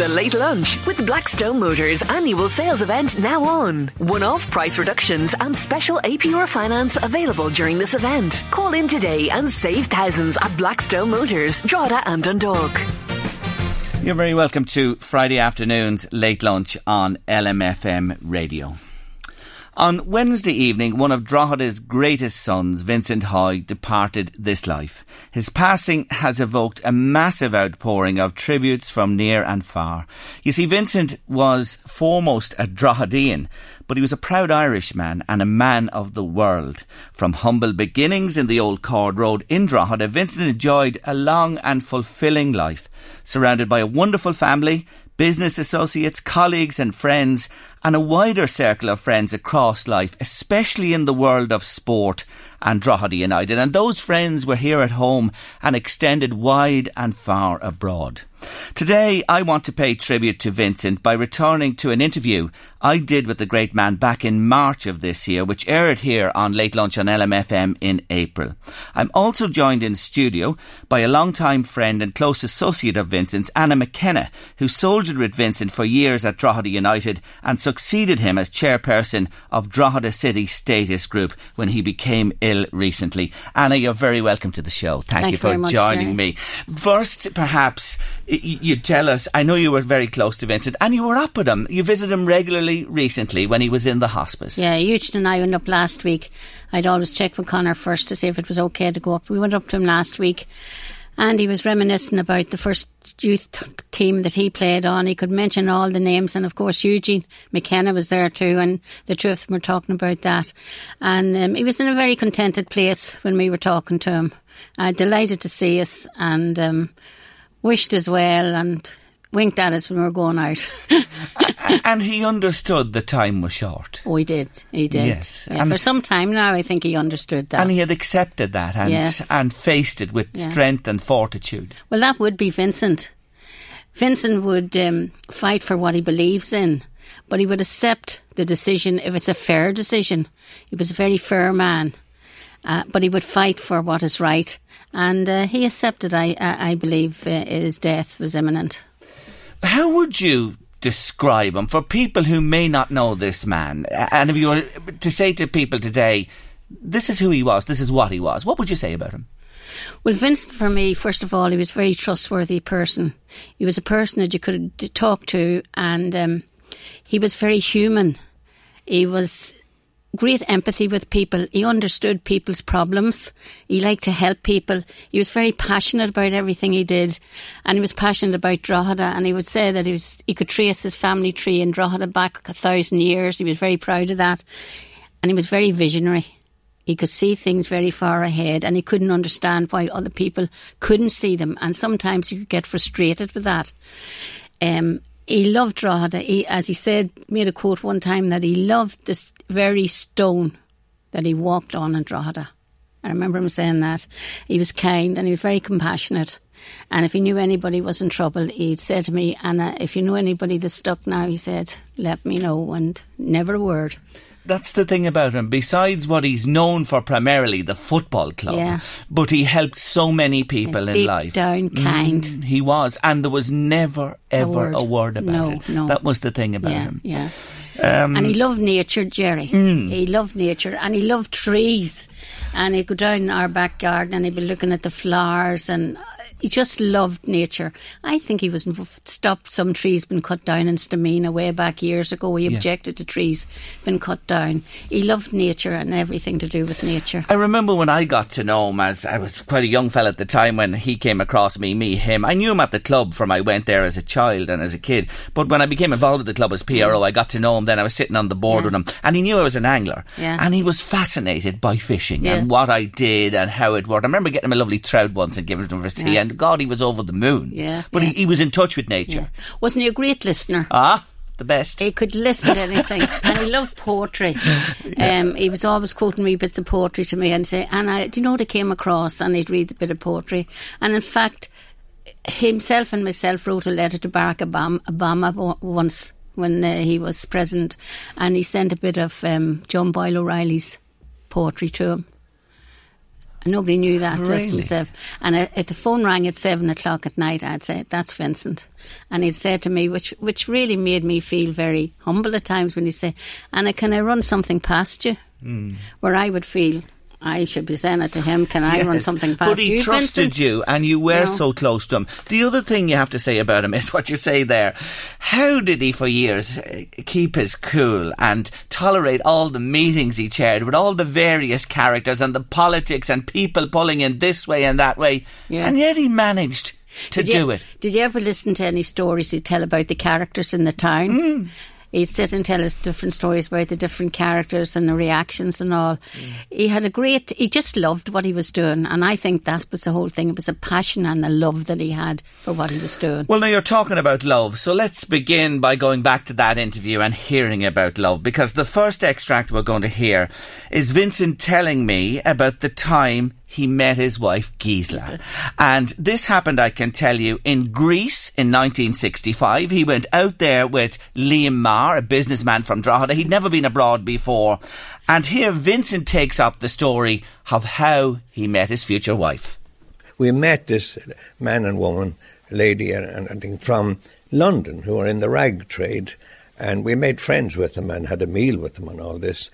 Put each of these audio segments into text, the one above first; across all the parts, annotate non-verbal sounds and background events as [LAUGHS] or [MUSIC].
The Late Lunch with Blackstone Motors annual sales event now on. One off price reductions and special APR finance available during this event. Call in today and save thousands at Blackstone Motors, Drogheda and Dundalk. You're very welcome to Friday afternoon's Late Lunch on LMFM Radio. On Wednesday evening, one of Drogheda's greatest sons, Vincent Hoy, departed this life. His passing has evoked a massive outpouring of tributes from near and far. You see, Vincent was foremost a Droghedean, but he was a proud Irishman and a man of the world. From humble beginnings in the old Cord Road in Drogheda, Vincent enjoyed a long and fulfilling life, surrounded by a wonderful family, business associates, colleagues and friends, and a wider circle of friends across life, especially in the world of sport and Drogheda United. And those friends were here at home and extended wide and far abroad. Today, I want to pay tribute to Vincent by returning to an interview I did with the great man back in March of this year, which aired here on Late Lunch on LMFM in April. I'm also joined in studio by a long-time friend and close associate of Vincent's, Anna McKenna, who soldiered with Vincent for years at Drogheda United and succeeded him as chairperson of Drogheda City Status Group when he became ill recently. Anna, you're very welcome to the show. Thank, Thank you for joining Jerry. me. First, perhaps y- you tell us. I know you were very close to Vincent, and you were up with him. You visited him regularly recently when he was in the hospice. Yeah, Eugene and I went up last week. I'd always check with Connor first to see if it was okay to go up. We went up to him last week and he was reminiscing about the first youth t- team that he played on. He could mention all the names and of course Eugene McKenna was there too and the two of them were talking about that. And um, he was in a very contented place when we were talking to him. Uh, delighted to see us and um, wished us well and winked at us when we were going out. [LAUGHS] and he understood the time was short. Oh, he did. He did. Yes, Yeah, for some time now, I think he understood that. And he had accepted that and, Yes. and faced it with Yeah. strength and fortitude. well, that would be Vincent. Vincent would um, fight for what he believes in, but he would accept the decision if it's a fair decision. He was a very fair man, uh, but he would fight for what is right, and uh, he accepted. I, I, believe uh, his death was imminent. How would you describe him for people who may not know this man? And if you were to say to people today, this is who he was, this is what he was, what would you say about him? Well, Vincent, for me, first of all, he was a very trustworthy person. He was a person that you could talk to, and um, he was very human. He was great empathy with people. He understood people's problems. He liked to help people. He was very passionate about everything he did, and he was passionate about Drogheda. And he would say that he was he could trace his family tree in Drogheda back a thousand years. He was very proud of that, and he was very visionary. He could see things very far ahead and he couldn't understand why other people couldn't see them. And sometimes you could get frustrated with that. Um, he loved Drogheda. He, as he said, made a quote one time that he loved this very stone that he walked on in Drogheda. I remember him saying that. He was kind and he was very compassionate. And if he knew anybody was in trouble, he'd say to me, Anna, if you know anybody that's stuck now, he said, let me know. And never a word. That's the thing about him. Besides what he's known for primarily, the football club, Yeah. but he helped so many people in Deep life. down, kind. Mm, he was, and there was never ever word. a word about No, it. no. That was the thing about Yeah, him. yeah. Um, and he loved nature, Jerry. He loved nature and he loved trees. And he'd go down in our back garden and he'd be looking at the flowers and he just loved nature. I think he was stopped some trees been cut down in Stameen way back years ago. He objected to trees been cut down. He loved nature and everything to do with nature. I remember when I got to know him as I was quite a young fella at the time when he came across me, me, him. I knew him at the club from I went there as a child and as a kid. But when I became involved with the club as PRO, I got to know him. Then I was sitting on the board with him and he knew I was an angler. Yeah. And he was fascinated by fishing Yeah. and what I did and how it worked. I remember getting him a lovely trout once and giving it to him for tea and God, he was over the moon. Yeah, But yeah. He, he was in touch with nature. Wasn't he a great listener? Ah, the best. He could listen to anything, [LAUGHS] and he loved poetry. Um, he was always quoting me bits of poetry to me and say, "And I, do you know what I came across?" And he'd read a bit of poetry. And in fact, himself and myself wrote a letter to Barack Obama, Obama once when uh, he was president, and he sent a bit of um, John Boyle O'Reilly's poetry to him. Nobody knew that, just Really? himself. And if the phone rang at seven o'clock at night, I'd say, "That's Vincent," and he'd say to me, which which really made me feel very humble at times when he'd say, "Anna, can I run something past you?" Hmm. Where I would feel I should be saying it to him, "Can I run something past you? But he you, trusted Vincent?" you, and you were No. so close to him. The other thing you have to say about him is what you say there. How did he, for years, eh, keep his cool and tolerate all the meetings he chaired with all the various characters and the politics and people pulling in this way and that way, Yeah. and yet he managed to Did you, do it. Did you ever listen to any stories he'd tell about the characters in the town? Hmm. He'd sit and tell us different stories about the different characters and the reactions and all. Hmm. He had a great, he just loved what he was doing. And I think that was the whole thing. It was a passion and the love that he had for what he was doing. Well, now you're talking about love, so let's begin by going back to that interview and hearing about love, because the first extract we're going to hear is Vincent telling me about the time he met his wife Gisela. And this happened, I can tell you, in Greece in 1965. He went out there with Liam Marr, a businessman from Drogheda. He'd never been abroad before. And here Vincent takes up the story of how he met his future wife. we met this man and woman, lady, and, and I think from London, who were in the rag trade, and we made friends with them and had a meal with them and all this,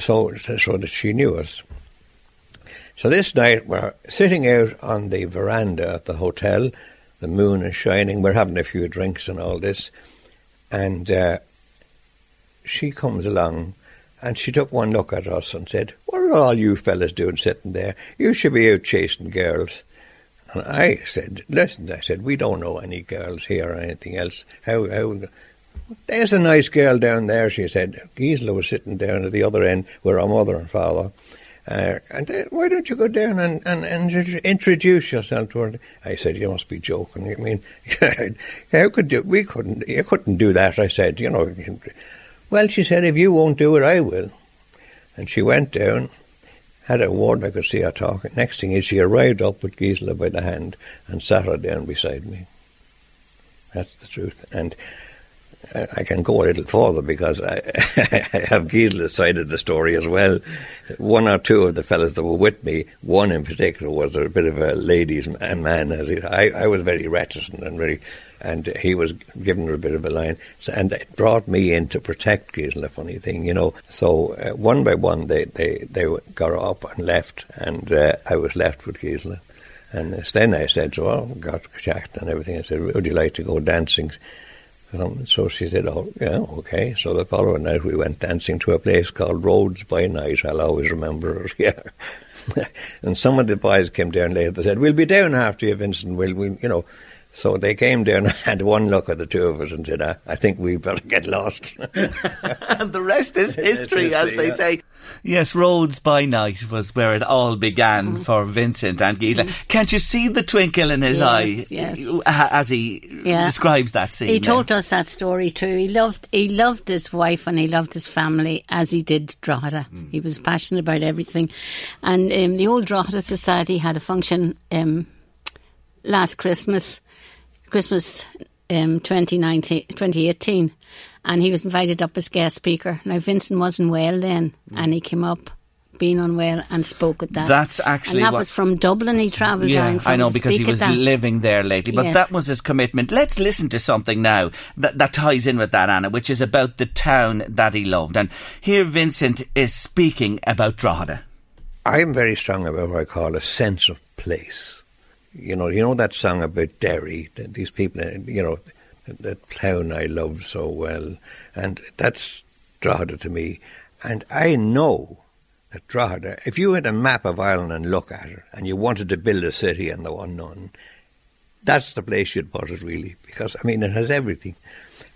so so that she knew us. So this night we're sitting out on the veranda at the hotel. The moon is shining. We're having a few drinks and all this, and uh, she comes along. And she took one look at us and said, What are all you fellas doing sitting there? You should be out chasing girls. And I said, listen, I said, we don't know any girls here or anything else. How, how, there's a nice girl down there, she said. Gisela was sitting down at the other end with our mother and father. Uh, and uh, why don't you go down and, and, and introduce yourself to her? I said, you must be joking. I mean, [LAUGHS] how could you, we couldn't, you couldn't do that. I said, you know, well, she said, if you won't do it, I will. And she went down, had a word, I could see her talking. Next thing is she arrived up with Gisela by the hand and sat her down beside me. That's the truth. And I can go a little further because I, [LAUGHS] I have Gisela's side of the story as well. One or two of the fellows that were with me, one in particular was a bit of a ladies' man. As I, I was very reticent and very, and he was giving her a bit of a line. So, and it brought me in to protect Gisela, funny thing, you know. So uh, one by one they, they, they got up and left, and uh, I was left with Gisela. And then I said, oh, got checked and everything. I said, would you like to go dancing? Um, so she said, oh, yeah, okay. So the following night we went dancing to a place called Rhodes by Night. I'll always remember it, [LAUGHS] yeah. and some of the boys came down later. They said, we'll be down after you, Vincent. We'll, we, you know. So they came down [LAUGHS] and had one look at the two of us and said, I, I think we better get lost. and [LAUGHS] the rest is [LAUGHS] history, as they yeah. say. Yes, Rhodes by Night was where it all began Mm-hmm. for Vincent and Gisela. Can't you see the twinkle in his Yes, eye yes. uh, as he Yeah. describes that scene? He there? told us that story too. He loved he loved his wife and he loved his family as he did Drogheda. He was passionate about everything. And um, the old Drogheda Society had a function um, last Christmas, Christmas um, 2019, 2018, and he was invited up as guest speaker. Now Vincent wasn't well then, and he came up being unwell and spoke at that. That's actually and that what- was from Dublin. He travelled Yeah, down from I know because he was living there lately. But Yes. that was his commitment. Let's listen to something now that, that ties in with that, Anna, which is about the town that he loved. And here Vincent is speaking about Drogheda. I'm very strong about what I call a sense of place. You know, you know that song about Derry. These people, you know, the town I love so well, and that's Drogheda to me. And I know that Drogheda. If you had a map of Ireland and look at it, and you wanted to build a city in the unknown, that's the place you'd put it really, because I mean it has everything.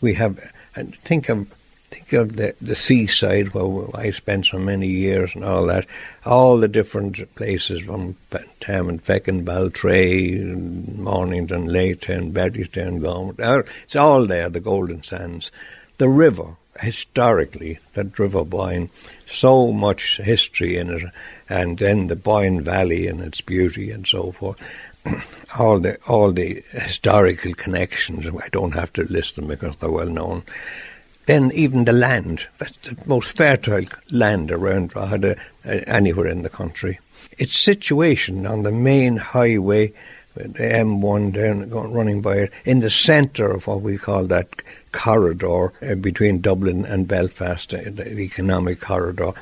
We have, and think of think of the the seaside where I spent so many years and all that, all the different places from Termonfeckin, Baltray, Mornington, Laytown, Bettystown, Gormley. uh, It's all there. The Golden Sands, the river. Historically, that River Boyne, so much history in it, and then the Boyne Valley and its beauty and so forth [CLEARS THROAT] all the all the historical connections. I don't have to list them because they're well known. Then even the land, that's the most fertile land around Drogheda uh, anywhere in the country. Its situation on the main highway, the M1 down running by it, in the centre of what we call that corridor uh, between Dublin and Belfast, uh, the economic corridor.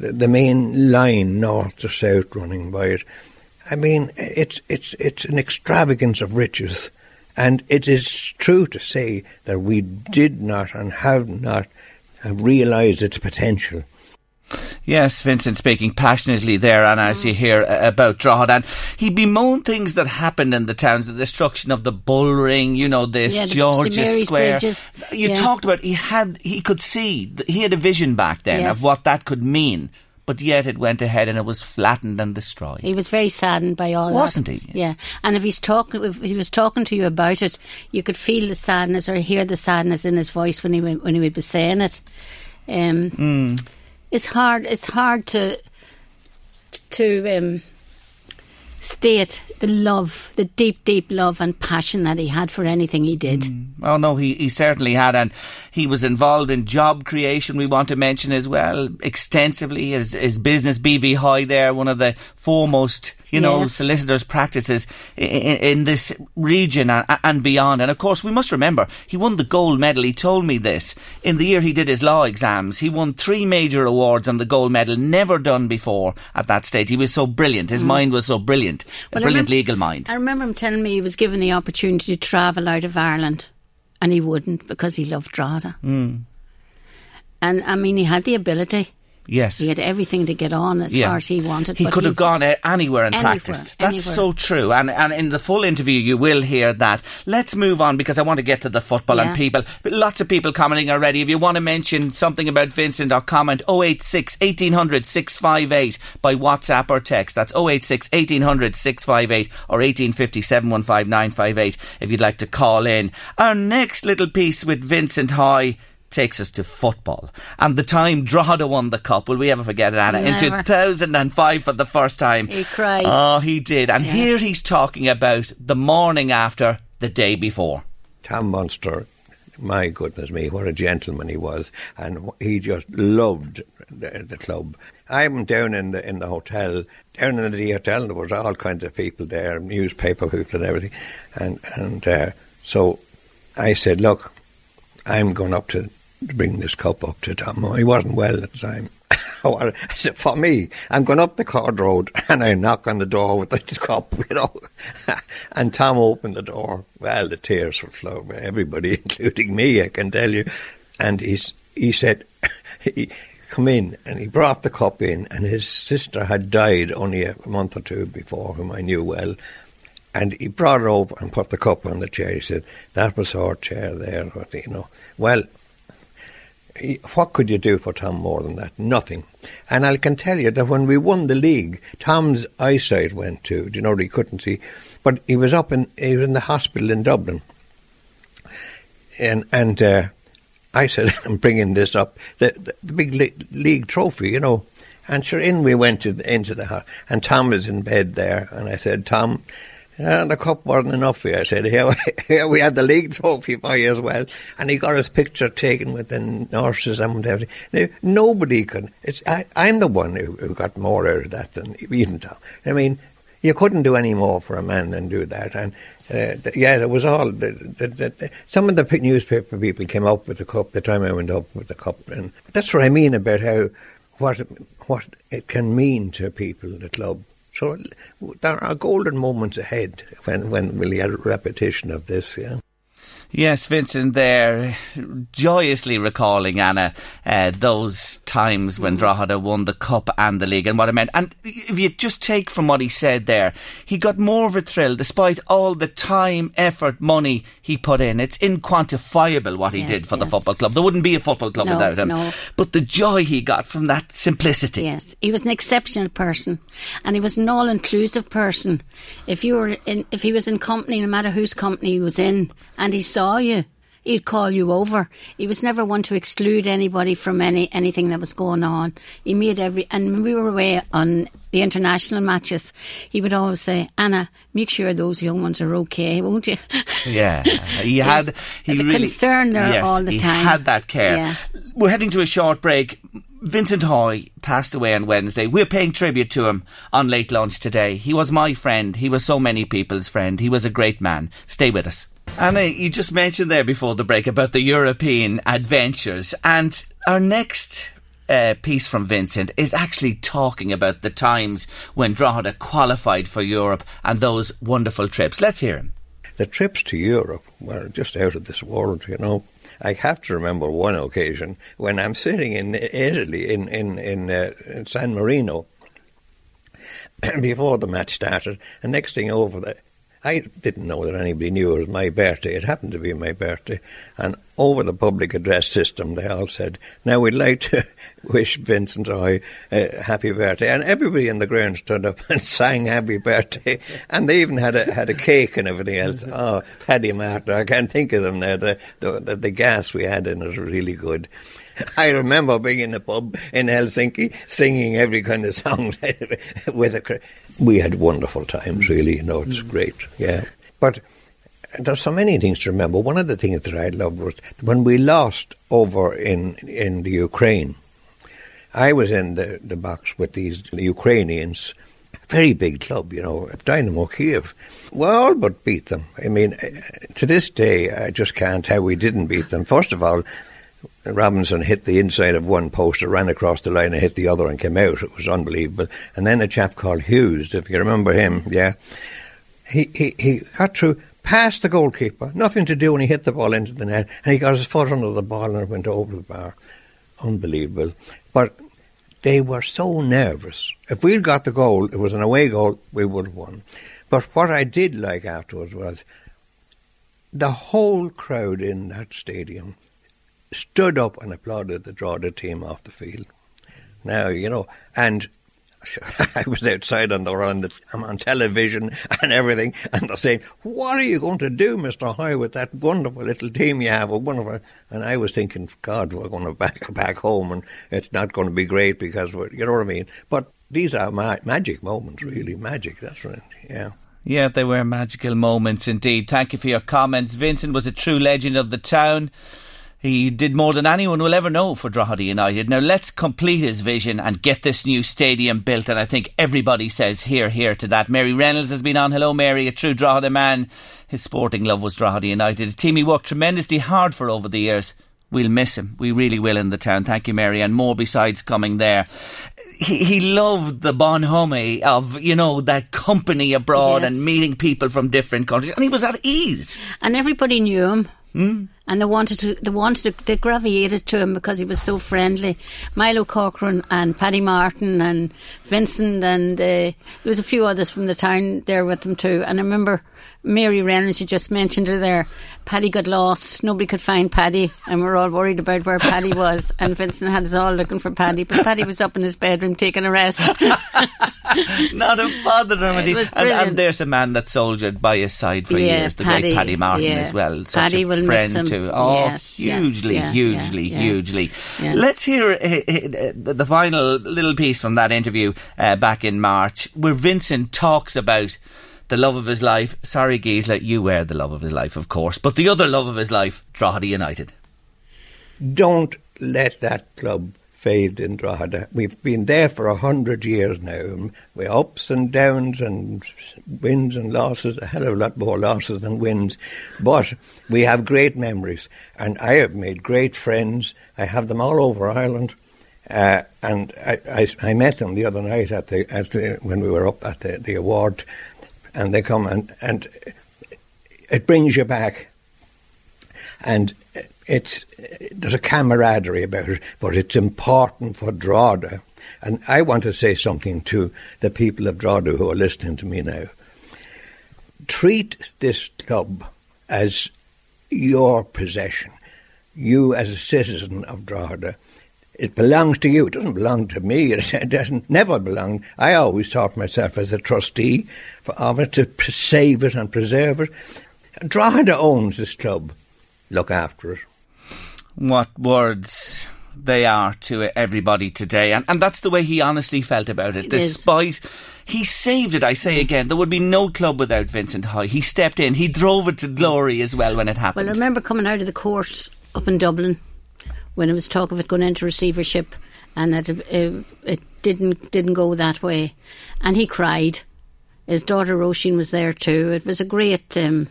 The, the main line north to south running by it. I mean, it's it's it's an extravagance of riches, and it is true to say that we did not and have not uh, realised its potential. Yes, Vincent speaking passionately there, and as you hear uh, about Drogheda, and he bemoaned things that happened in the towns, the destruction of the Bull Ring, you know, this Yeah, the George's Square. bridges. You Yeah. talked about he had, he could see, he had a vision back then Yes. of what that could mean, but yet it went ahead and it was flattened and destroyed. He was very saddened by all that. Wasn't he? Yeah, and if he's talking, if he was talking to you about it, you could feel the sadness or hear the sadness in his voice when he when he would be saying it. Um, Hmm. It's hard. It's hard to to um, state the love, the deep, deep love and passion that he had for anything he did. Oh no, he, he certainly had, and he was involved in job creation. We want to mention as well extensively his his business BV High there, one of the foremost you know Yes. solicitors practices in, in this region and, and beyond. And of course, we must remember he won the gold medal. He told me this in the year he did his law exams. He won three major awards and the gold medal, never done before at that stage. He was so brilliant. His mind was so brilliant, a Mm. Well, brilliant remem- legal mind. I remember him telling me he was given the opportunity to travel out of Ireland, and he wouldn't because he loved Drogheda. Hmm. And I mean, he had the ability. Yes. He had everything to get on as Yeah. far as he wanted. He could have gone uh, anywhere and Anywhere, practiced. That's anywhere. so true. And and in the full interview, you will hear that. Let's move on because I want to get to the football and people. Lots of people commenting already. If you want to mention something about Vincent or comment, 086 1800 658 by WhatsApp or text. That's 086 1800 658 or 1850 715 958 if you'd like to call in. Our next little piece with Vincent Hoy takes us to football. And the time Drogheda won the cup, will we ever forget it, Anna? Never. In 2005 for the first time. He cried. Oh, he did. And here he's talking about the morning after, the day before. Tom Munster, my goodness me, what a gentleman he was, and he just loved the, the club. I'm down in the in the hotel, down in the hotel, and there was all kinds of people there, newspaper people and everything, and and uh, so I said, look, I'm going up to, to bring this cup up to Tom. Oh, he wasn't well at the time. [LAUGHS] For me, I'm going up the Cord Road [LAUGHS] and I knock on the door with this cup, [LAUGHS] you know. and Tom opened the door. Well, the tears were flowing, everybody, including me, I can tell you. And he's, he said, he, come in. And he brought the cup in, and his sister had died only a month or two before, whom I knew well. And he brought it over and put the cup on the chair. He said, that was our chair there, you know. Well, what could you do for Tom more than that? Nothing. And I can tell you that when we won the league, Tom's eyesight went. Do you know he couldn't see? But he was up in he was in the hospital in Dublin, and and uh, I said [LAUGHS] I'm bringing this up the the, the big le- league trophy, you know. And sure, in we went to into the house, and Tom was in bed there, and I said, Tom, And the cup wasn't enough for you. I said, [LAUGHS] here, we had the league trophy for you as well. And he got his picture taken with the nurses and everything. Now, nobody could. It's, I, I'm the one who, who got more out of that than even Tom. I mean, you couldn't do any more for a man than do that. And uh, yeah, it was all. The, the, the, some of the newspaper people came up with the cup the time I went up with the cup, and that's what I mean about how what what it can mean to people, the club. So there are golden moments ahead when when we'll get a repetition of this. Yeah. Yes, Vincent, there joyously recalling Anna uh, those times when mm. Drogheda won the cup and the league and what it meant. And if you just take from what he said there, he got more of a thrill despite all the time, effort, money he put in. It's inquantifiable what he yes, did for yes. the football club. There wouldn't be a football club no, without him. No. But the joy he got from that simplicity. Yes, he was an exceptional person, and he was an all-inclusive person. If you were in, if he was in company, no matter whose company he was in, and he saw saw you, he'd call you over. He was never one to exclude anybody from any anything that was going on. He made every and when we were away on the international matches, he would always say, "Anna, make sure those young ones are okay, won't you?" [LAUGHS] Yeah, he had he the really concern there yes, all the he time. He had that care. Yeah. We're heading to a short break. Vincent Hoy passed away on Wednesday. We're paying tribute to him on late lunch today. He was my friend. He was so many people's friend. He was a great man. Stay with us. Anna, you just mentioned there before the break about the European adventures, and our next uh, piece from Vincent is actually talking about the times when Drogheda qualified for Europe and those wonderful trips. Let's hear him. The trips to Europe were just out of this world, you know. I have to remember one occasion when I'm sitting in Italy, in in in, uh, in San Marino, [CLEARS THROAT] before the match started, and next thing over the I didn't know that anybody knew it was my birthday. It happened to be my birthday. And over the public address system, they all said, Now we'd like to [LAUGHS] wish Vincent Hoy a happy birthday. And everybody in the ground stood up [LAUGHS] and sang happy birthday. And they even had a, had a cake and everything else. [LAUGHS] Oh, Paddy Martin, I can't think of them now. The, the, the, the gas we had in it was really good. I remember being in a pub in Helsinki singing every kind of song [LAUGHS] with a. We had wonderful times, really. You know, it's mm. great. Yeah, but there's so many things to remember. One of the things that I loved was when we lost over in in the Ukraine. I was in the, the box with these Ukrainians, very big club, you know, Dynamo Kiev. We all but beat them. I mean, to this day, I just can't how we didn't beat them. First of all, Robinson hit the inside of one post, ran across the line and hit the other and came out. It was unbelievable. And then a chap called Hughes, if you remember him, yeah, he, he, he got through past the goalkeeper, nothing to do, and he hit the ball into the net, and he got his foot under the ball and it went over the bar. Unbelievable. But they were so nervous. If we'd got the goal, it was an away goal, we would have won. But what I did like afterwards was the whole crowd in that stadium stood up and applauded the Drogheda team off the field. Now, you know, and [LAUGHS] I was outside on the run. I'm on television and everything, and they're saying, "What are you going to do, Mister Hoy, with that wonderful little team you have?" A wonderful, and I was thinking, "God, we're going to back back home, and it's not going to be great because we're, you know what I mean." But these are ma- magic moments, really magic. That's right. Yeah. Yeah, they were magical moments indeed. Thank you for your comments. Vincent was a true legend of the town. He did more than anyone will ever know for Drogheda United. Now let's complete his vision and get this new stadium built. And I think everybody says here, here to that. Mary Reynolds has been on. Hello, Mary, a true Drogheda man. His sporting love was Drogheda United. A team he worked tremendously hard for over the years. We'll miss him. We really will in the town. Thank you, Mary. And more besides coming there. He, he loved the bonhomie of, you know, that company abroad Yes. and meeting people from different countries. And he was at ease. And everybody knew him. Hmm? And they wanted to, they wanted to, they gravitated to him because he was so friendly. Milo Corcoran and Paddy Martin and Vincent and uh, there was a few others from the town there with them too. And I remember Mary Reynolds, you just mentioned her there. Paddy got lost. Nobody could find Paddy, and we're all worried about where Paddy [LAUGHS] was. And Vincent had us all looking for Paddy, but Paddy was up in his bedroom taking a rest. [LAUGHS] Not a bother. It And, and, there's a man that soldiered by his side for Yeah, years, the Paddy, great Paddy Martin yeah. as well. Such Paddy a friend him. Too. Oh, Yes, yes, hugely, yeah, hugely, yeah, yeah. hugely. Yeah. Let's hear uh, uh, the the final little piece from that interview uh, back in March, where Vincent talks about the love of his life. Sorry, Gisela, you were the love of his life, of course. But the other love of his life, Drogheda United. Don't let that club fade in Drogheda. We've been there for a hundred years now. We ups and downs and wins and losses, a hell of a lot more losses than wins. But we have great memories, and I have made great friends. I have them all over Ireland. Uh, and I, I, I, met them the other night at the, at the, when we were up at the, the award, and they come and, and it brings you back. And it's there's a camaraderie about it, but it's important for Drogheda. And I want to say something to the people of Drogheda who are listening to me now. Treat this club as your possession. You, as a citizen of Drogheda, it belongs to you. It doesn't belong to me. [LAUGHS] It doesn't never belong. I always thought myself as a trustee of it to save it and preserve it. Drogheda owns this club. Look after it what words they are to everybody today. And, and that's the way he honestly felt about it. it Despite, is. he saved it, I say again. There would be no club without Vincent Hoy. He stepped in, he drove it to glory as well when it happened. Well, I remember coming out of the court up in Dublin when it was talk of it going into receivership and that it, it, it didn't, didn't go that way. And he cried. His daughter Roisin was there too. It was a great, um,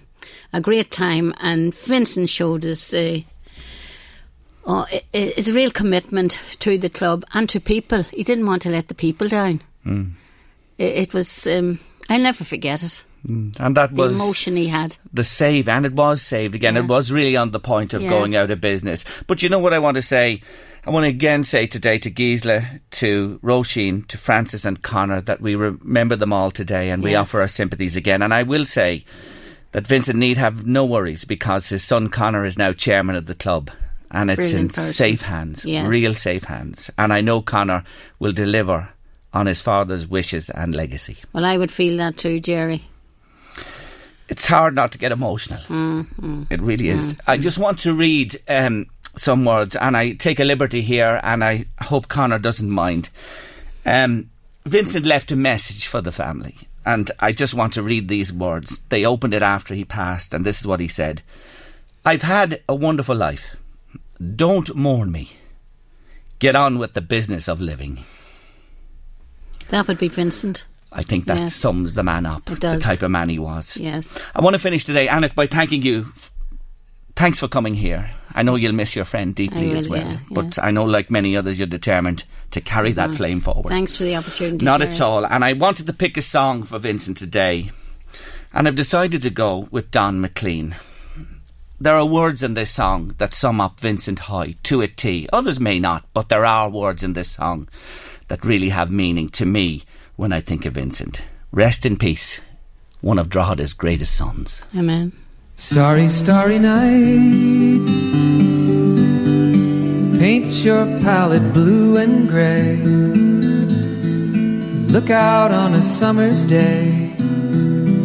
a great time, and Vincent showed us uh, oh, it, it's a real commitment to the club and to people. He didn't want to let the people down. Mm. It, it, was. Um, I'll never forget it. Mm. And that the was emotion he had. The save, and it was saved again. Yeah. It was really on the point of Yeah. going out of business. But you know what I want to say? I want to again say today to Gisela, to Roisin, to Francis and Connor that we remember them all today and we offer our sympathies again. And I will say that Vincent need have no worries because his son Connor is now chairman of the club. And it's in person. safe hands, Yes. real safe hands. And I know Connor will deliver on his father's wishes and legacy. Well, I would feel that too, Jerry. it's hard not to get emotional. It really is. I just want to read um, some words, and I take a liberty here, and I hope Connor doesn't mind. Um, Vincent left a message for the family, and I just want to read these words. They opened it after he passed, and this is what he said I've had a wonderful life. Don't mourn me. Get on with the business of living. That would be Vincent. I think that Yes. sums the man up, It the type of man he was. Yes. I want to finish today, Anna, by thanking you. Thanks for coming here. I know you'll miss your friend deeply I as well, yeah, but yeah. I know, like many others, you're determined to carry that uh-huh. flame forward. Thanks for the opportunity. Not Jerry. at all. And I wanted to pick a song for Vincent today, and I've decided to go with Don McLean. There are words in this song that sum up Vincent Hoy to a T. Others may not, but there are words in this song that really have meaning to me when I think of Vincent. Rest in peace, one of Drogheda's greatest sons. Amen. Starry, starry night. Paint your palette blue and gray. Look out on a summer's day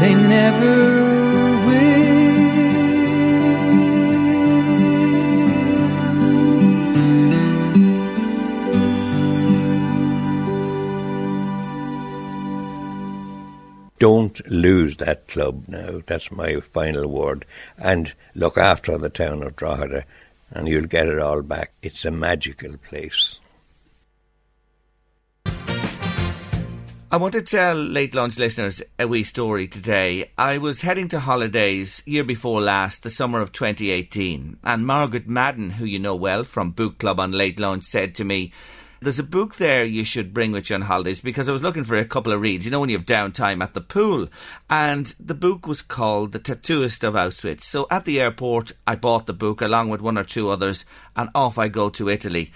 they never don't lose that club now. That's my final word. And look after the town of Drogheda, and you'll get it all back. It's a magical place. I want to tell late lunch listeners a wee story today. I was heading to holidays year before last, the summer of 2018, and Margaret Madden, who you know well from Book Club on Late Lunch, said to me, there's a book there you should bring with you on holidays because I was looking for a couple of reads. You know, when you have downtime at the pool. And the book was called The Tattooist of Auschwitz. So at the airport, I bought the book along with one or two others, and off I go to Italy.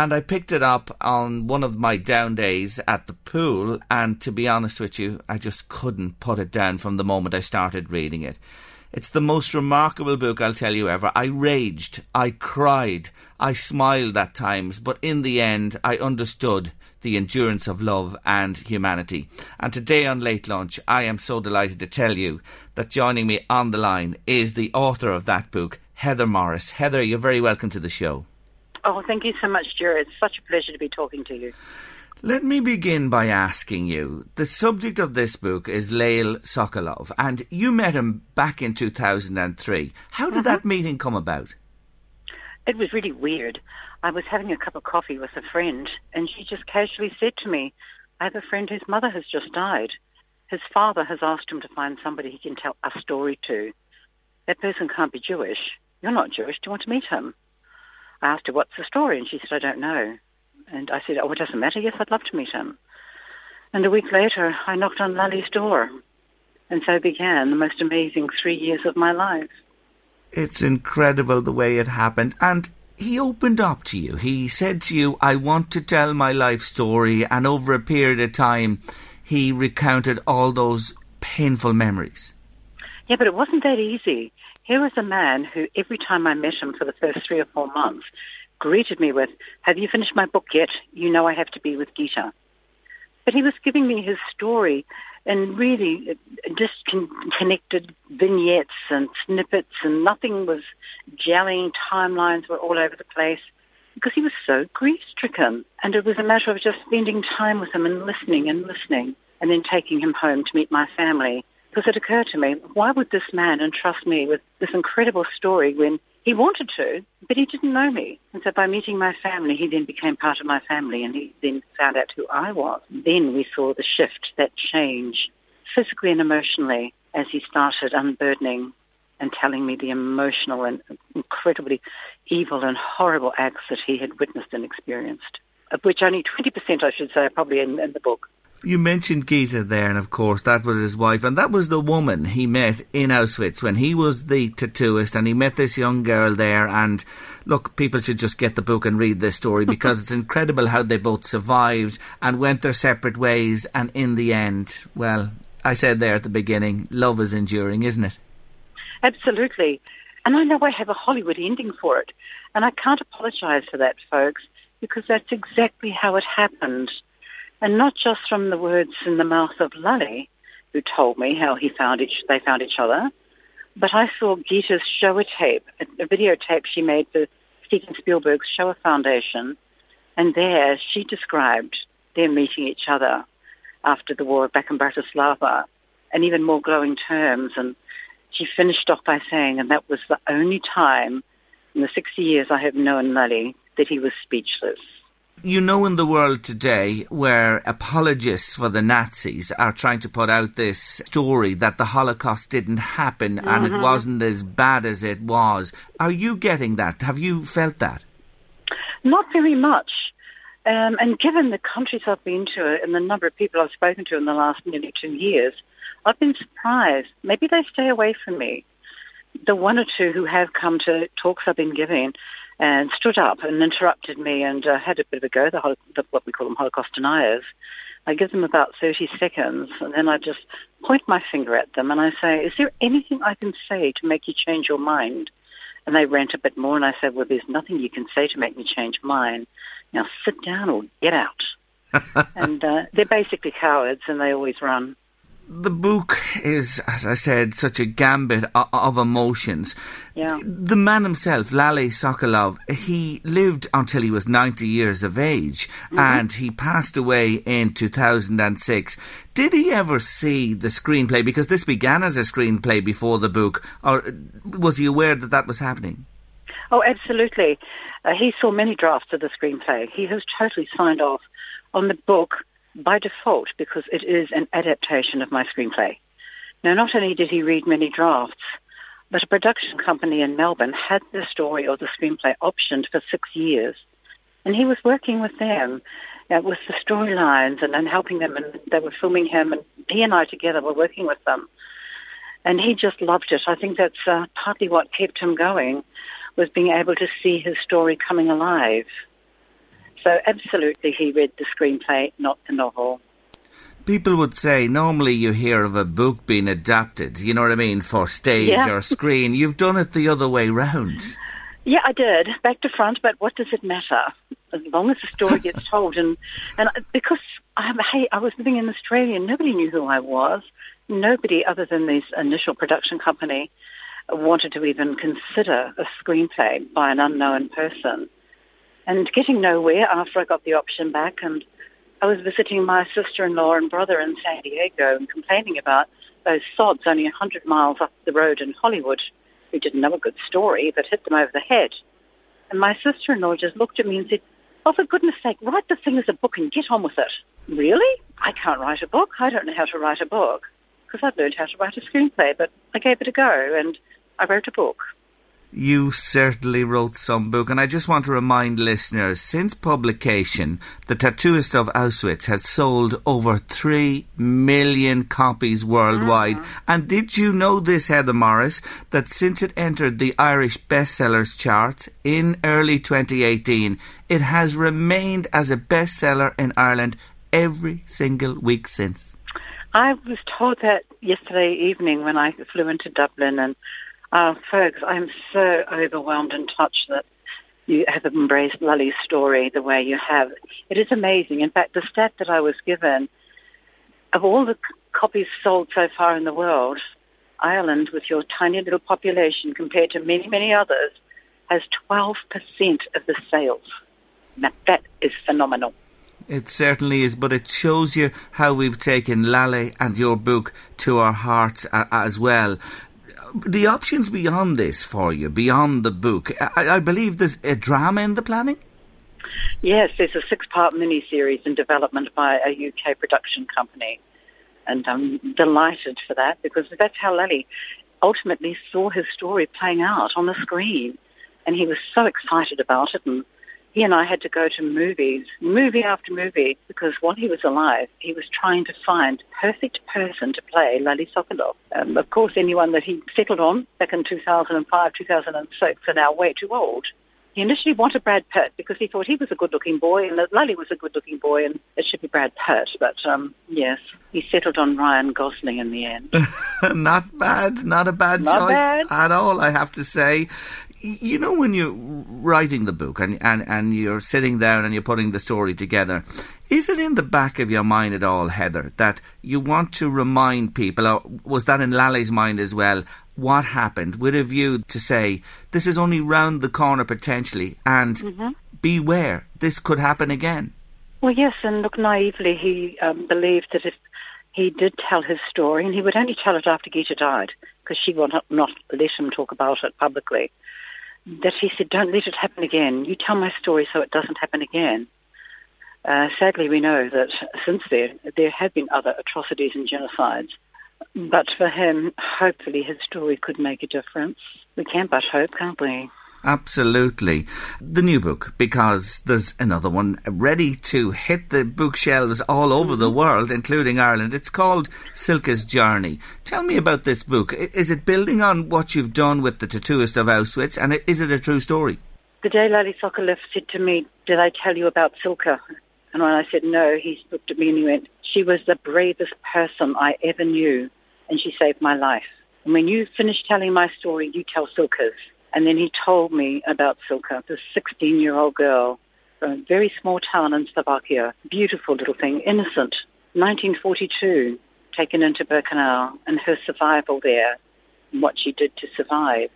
And I picked it up on one of my down days at the pool, and to be honest with you, I just couldn't put it down from the moment I started reading it. It's the most remarkable book I'll tell you ever. I raged, I cried, I smiled at times, but in the end I understood the endurance of love and humanity. And today on Late Lunch, I am so delighted to tell you that joining me on the line is the author of that book, Heather Morris. Heather, you're very welcome to the show. Oh, thank you so much, Jared. It's such a pleasure to be talking to you. Let me begin by asking you the subject of this book is Lale Sokolov, and you met him back in 2003. How did that mm-hmm. meeting come about? It was really weird. I was having a cup of coffee with a friend, and she just casually said to me, I have a friend whose mother has just died. His father has asked him to find somebody he can tell a story to. That person can't be Jewish. You're not Jewish. Do you want to meet him? I asked her, What's the story? And she said, I don't know. And I said, oh, it doesn't matter. Yes, I'd love to meet him. And a week later, I knocked on Lale's door. And so began the most amazing three years of my life. It's incredible the way it happened. And he opened up to you. He said to you, I want to tell my life story. And over a period of time, he recounted all those painful memories. Yeah, but it wasn't that easy. Here was a man who, every time I met him for the first three or four months, greeted me with, have you finished my book yet? You know I have to be with Gita. But he was giving me his story in really disconnected vignettes and snippets and nothing was gelling, timelines were all over the place because he was so grief-stricken. And it was a matter of just spending time with him and listening and listening and then taking him home to meet my family. Because it occurred to me, why would this man entrust me with this incredible story when he wanted to, but he didn't know me. And so by meeting my family, he then became part of my family and he then found out who I was. Then we saw the shift, that change. physically and emotionally, as he started unburdening and telling me the emotional and incredibly evil and horrible acts that he had witnessed and experienced, of which only 20%, I should say, are probably in, in the book. You mentioned Gita there, and of course that was his wife, and that was the woman he met in Auschwitz when he was the tattooist, and he met this young girl there. And look, people should just get the book and read this story [LAUGHS] because it's incredible how they both survived and went their separate ways, and in the end, well, I said there at the beginning, love is enduring, isn't it? Absolutely. And I know I have a Hollywood ending for it, and I can't apologise for that, folks, because that's exactly how it happened and not just from the words in the mouth of Lale, who told me how he found each, they found each other, but I saw Gita's Shoah tape, a, a videotape she made for Steven Spielberg's Shoah Foundation, and there she described their meeting each other after the war back in Bratislava, in even more glowing terms. And she finished off by saying, and that was the only time in the 60 years I have known Lale that he was speechless you know, in the world today, where apologists for the Nazis are trying to put out this story that the Holocaust didn't happen mm-hmm. and it mm-hmm. wasn't as bad as it was, are you getting that? Have you felt that? Not very much. Um, and given the countries I've been to and the number of people I've spoken to in the last nearly two years, I've been surprised. Maybe they stay away from me. The one or two who have come to talks I've been giving and stood up and interrupted me and uh, had a bit of a go, the, the, what we call them Holocaust deniers. I give them about 30 seconds and then I just point my finger at them and I say, is there anything I can say to make you change your mind? And they rant a bit more and I say, well, there's nothing you can say to make me change mine. Now sit down or get out. [LAUGHS] and uh, they're basically cowards and they always run the book is, as I said, such a gambit of, emotions. Yeah. The man himself, Lale Sokolov, he lived until he was 90 years of age mm-hmm. and he passed away in 2006. Did he ever see the screenplay? Because this began as a screenplay before the book, or was he aware that that was happening? Oh, absolutely. Uh, he saw many drafts of the screenplay. He has totally signed off on the book by default because it is an adaptation of my screenplay. Now, not only did he read many drafts, but a production company in Melbourne had the story or the screenplay optioned for six years. And he was working with them uh, with the storylines and, and helping them, and they were filming him, and he and I together were working with them. And he just loved it. I think that's uh, partly what kept him going, was being able to see his story coming alive. So absolutely he read the screenplay, not the novel. People would say normally you hear of a book being adapted, you know what I mean, for stage yeah. or screen. You've done it the other way round. Yeah, I did, back to front, but what does it matter? As long as the story [LAUGHS] gets told. And, and because I, hey, I was living in Australia, nobody knew who I was. Nobody other than this initial production company wanted to even consider a screenplay by an unknown person and getting nowhere after I got the option back. And I was visiting my sister-in-law and brother in San Diego and complaining about those sods only 100 miles up the road in Hollywood who didn't know a good story but hit them over the head. And my sister-in-law just looked at me and said, oh, for goodness sake, write the thing as a book and get on with it. Really? I can't write a book. I don't know how to write a book because I've learned how to write a screenplay, but I gave it a go and I wrote a book you certainly wrote some book, and I just want to remind listeners since publication, The Tattooist of Auschwitz has sold over 3 million copies worldwide. Mm. And did you know this, Heather Morris, that since it entered the Irish bestsellers chart in early 2018, it has remained as a bestseller in Ireland every single week since? I was told that yesterday evening when I flew into Dublin and uh, folks, I'm so overwhelmed and touched that you have embraced Lale's story the way you have. It is amazing. In fact, the stat that I was given, of all the copies sold so far in the world, Ireland, with your tiny little population compared to many, many others, has 12% of the sales. Now, that is phenomenal. It certainly is, but it shows you how we've taken Lale and your book to our hearts as well the options beyond this for you, beyond the book, I, I believe there's a drama in the planning? Yes, there's a six-part mini-series in development by a UK production company. And I'm delighted for that because that's how Lale ultimately saw his story playing out on the screen. And he was so excited about it. And he and I had to go to movies, movie after movie, because while he was alive, he was trying to find the perfect person to play Lale Sokolov. Um, of course, anyone that he settled on back in 2005, 2006 are now way too old. He initially wanted Brad Pitt because he thought he was a good-looking boy and that Lale was a good-looking boy and it should be Brad Pitt. But um, yes, he settled on Ryan Gosling in the end. [LAUGHS] not bad, not a bad Not choice bad. at all, I have to say. You know, when you're writing the book and, and, and you're sitting down and you're putting the story together, is it in the back of your mind at all, Heather, that you want to remind people, or was that in Lale's mind as well, what happened with a view to say, this is only round the corner potentially, and Mm-hmm. beware, this could happen again? Well, yes, and look, naively, he um, believed that if he did tell his story, and he would only tell it after Gita died, because she would not, not let him talk about it publicly, that he said, don't let it happen again. You tell my story so it doesn't happen again. Uh, sadly, we know that since then, there have been other atrocities and genocides. But for him, hopefully his story could make a difference. We can but hope, can't we? Absolutely. The new book, because there's another one ready to hit the bookshelves all over the mm-hmm. world, including Ireland. It's called Cilka's Journey. Tell me about this book. Is it building on what you've done with the tattooist of Auschwitz, and is it a true story? The day Lale Sokolov said to me, did I tell you about Cilka? And when I said no, he looked at me and he went, she was the bravest person I ever knew, and she saved my life. And when you finish telling my story, you tell Cilka's. And then he told me about Cilka, this 16-year-old girl from a very small town in Slovakia. Beautiful little thing, innocent. 1942, taken into Birkenau, and her survival there, and what she did to survive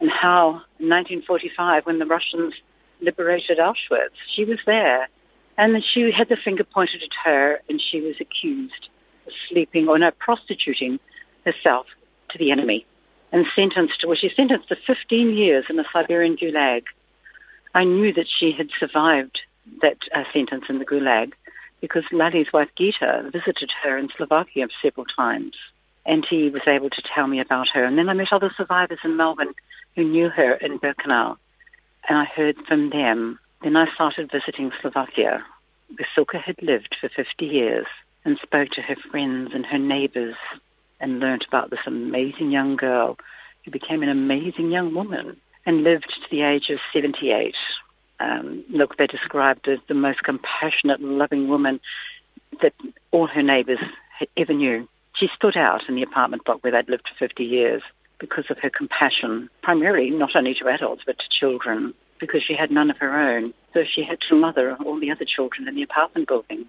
and how in 1945, when the Russians liberated Auschwitz, she was there, and she had the finger pointed at her, and she was accused of sleeping or no, prostituting herself to the enemy, and sentenced to, well, she sentenced to 15 years in a Siberian gulag. I knew that she had survived that uh, sentence in the gulag because Lale's wife Gita visited her in Slovakia several times and he was able to tell me about her. And then I met other survivors in Melbourne who knew her in Birkenau, and I heard from them. Then I started visiting Slovakia, where Cilka had lived for 50 years, and spoke to her friends and her neighbors, and learnt about this amazing young girl who became an amazing young woman and lived to the age of 78. Um, look, they described as the most compassionate, loving woman that all her neighbors ever knew. She stood out in the apartment block where they'd lived for 50 years because of her compassion, primarily not only to adults but to children, because she had none of her own. So she had to mother all the other children in the apartment building.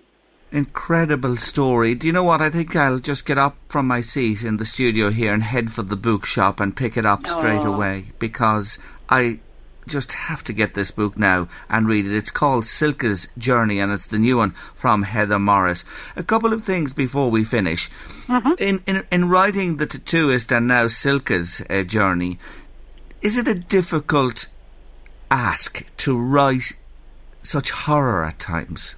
Incredible story. Do you know what? I think I'll just get up from my seat in the studio here and head for the bookshop and pick it up straight away because I just have to get this book now and read it. It's called Cilka's Journey and it's the new one from Heather Morris. A couple of things before we finish. In, in in writing the tattooist and now Cilka's uh, journey, is it a difficult ask to write such horror at times?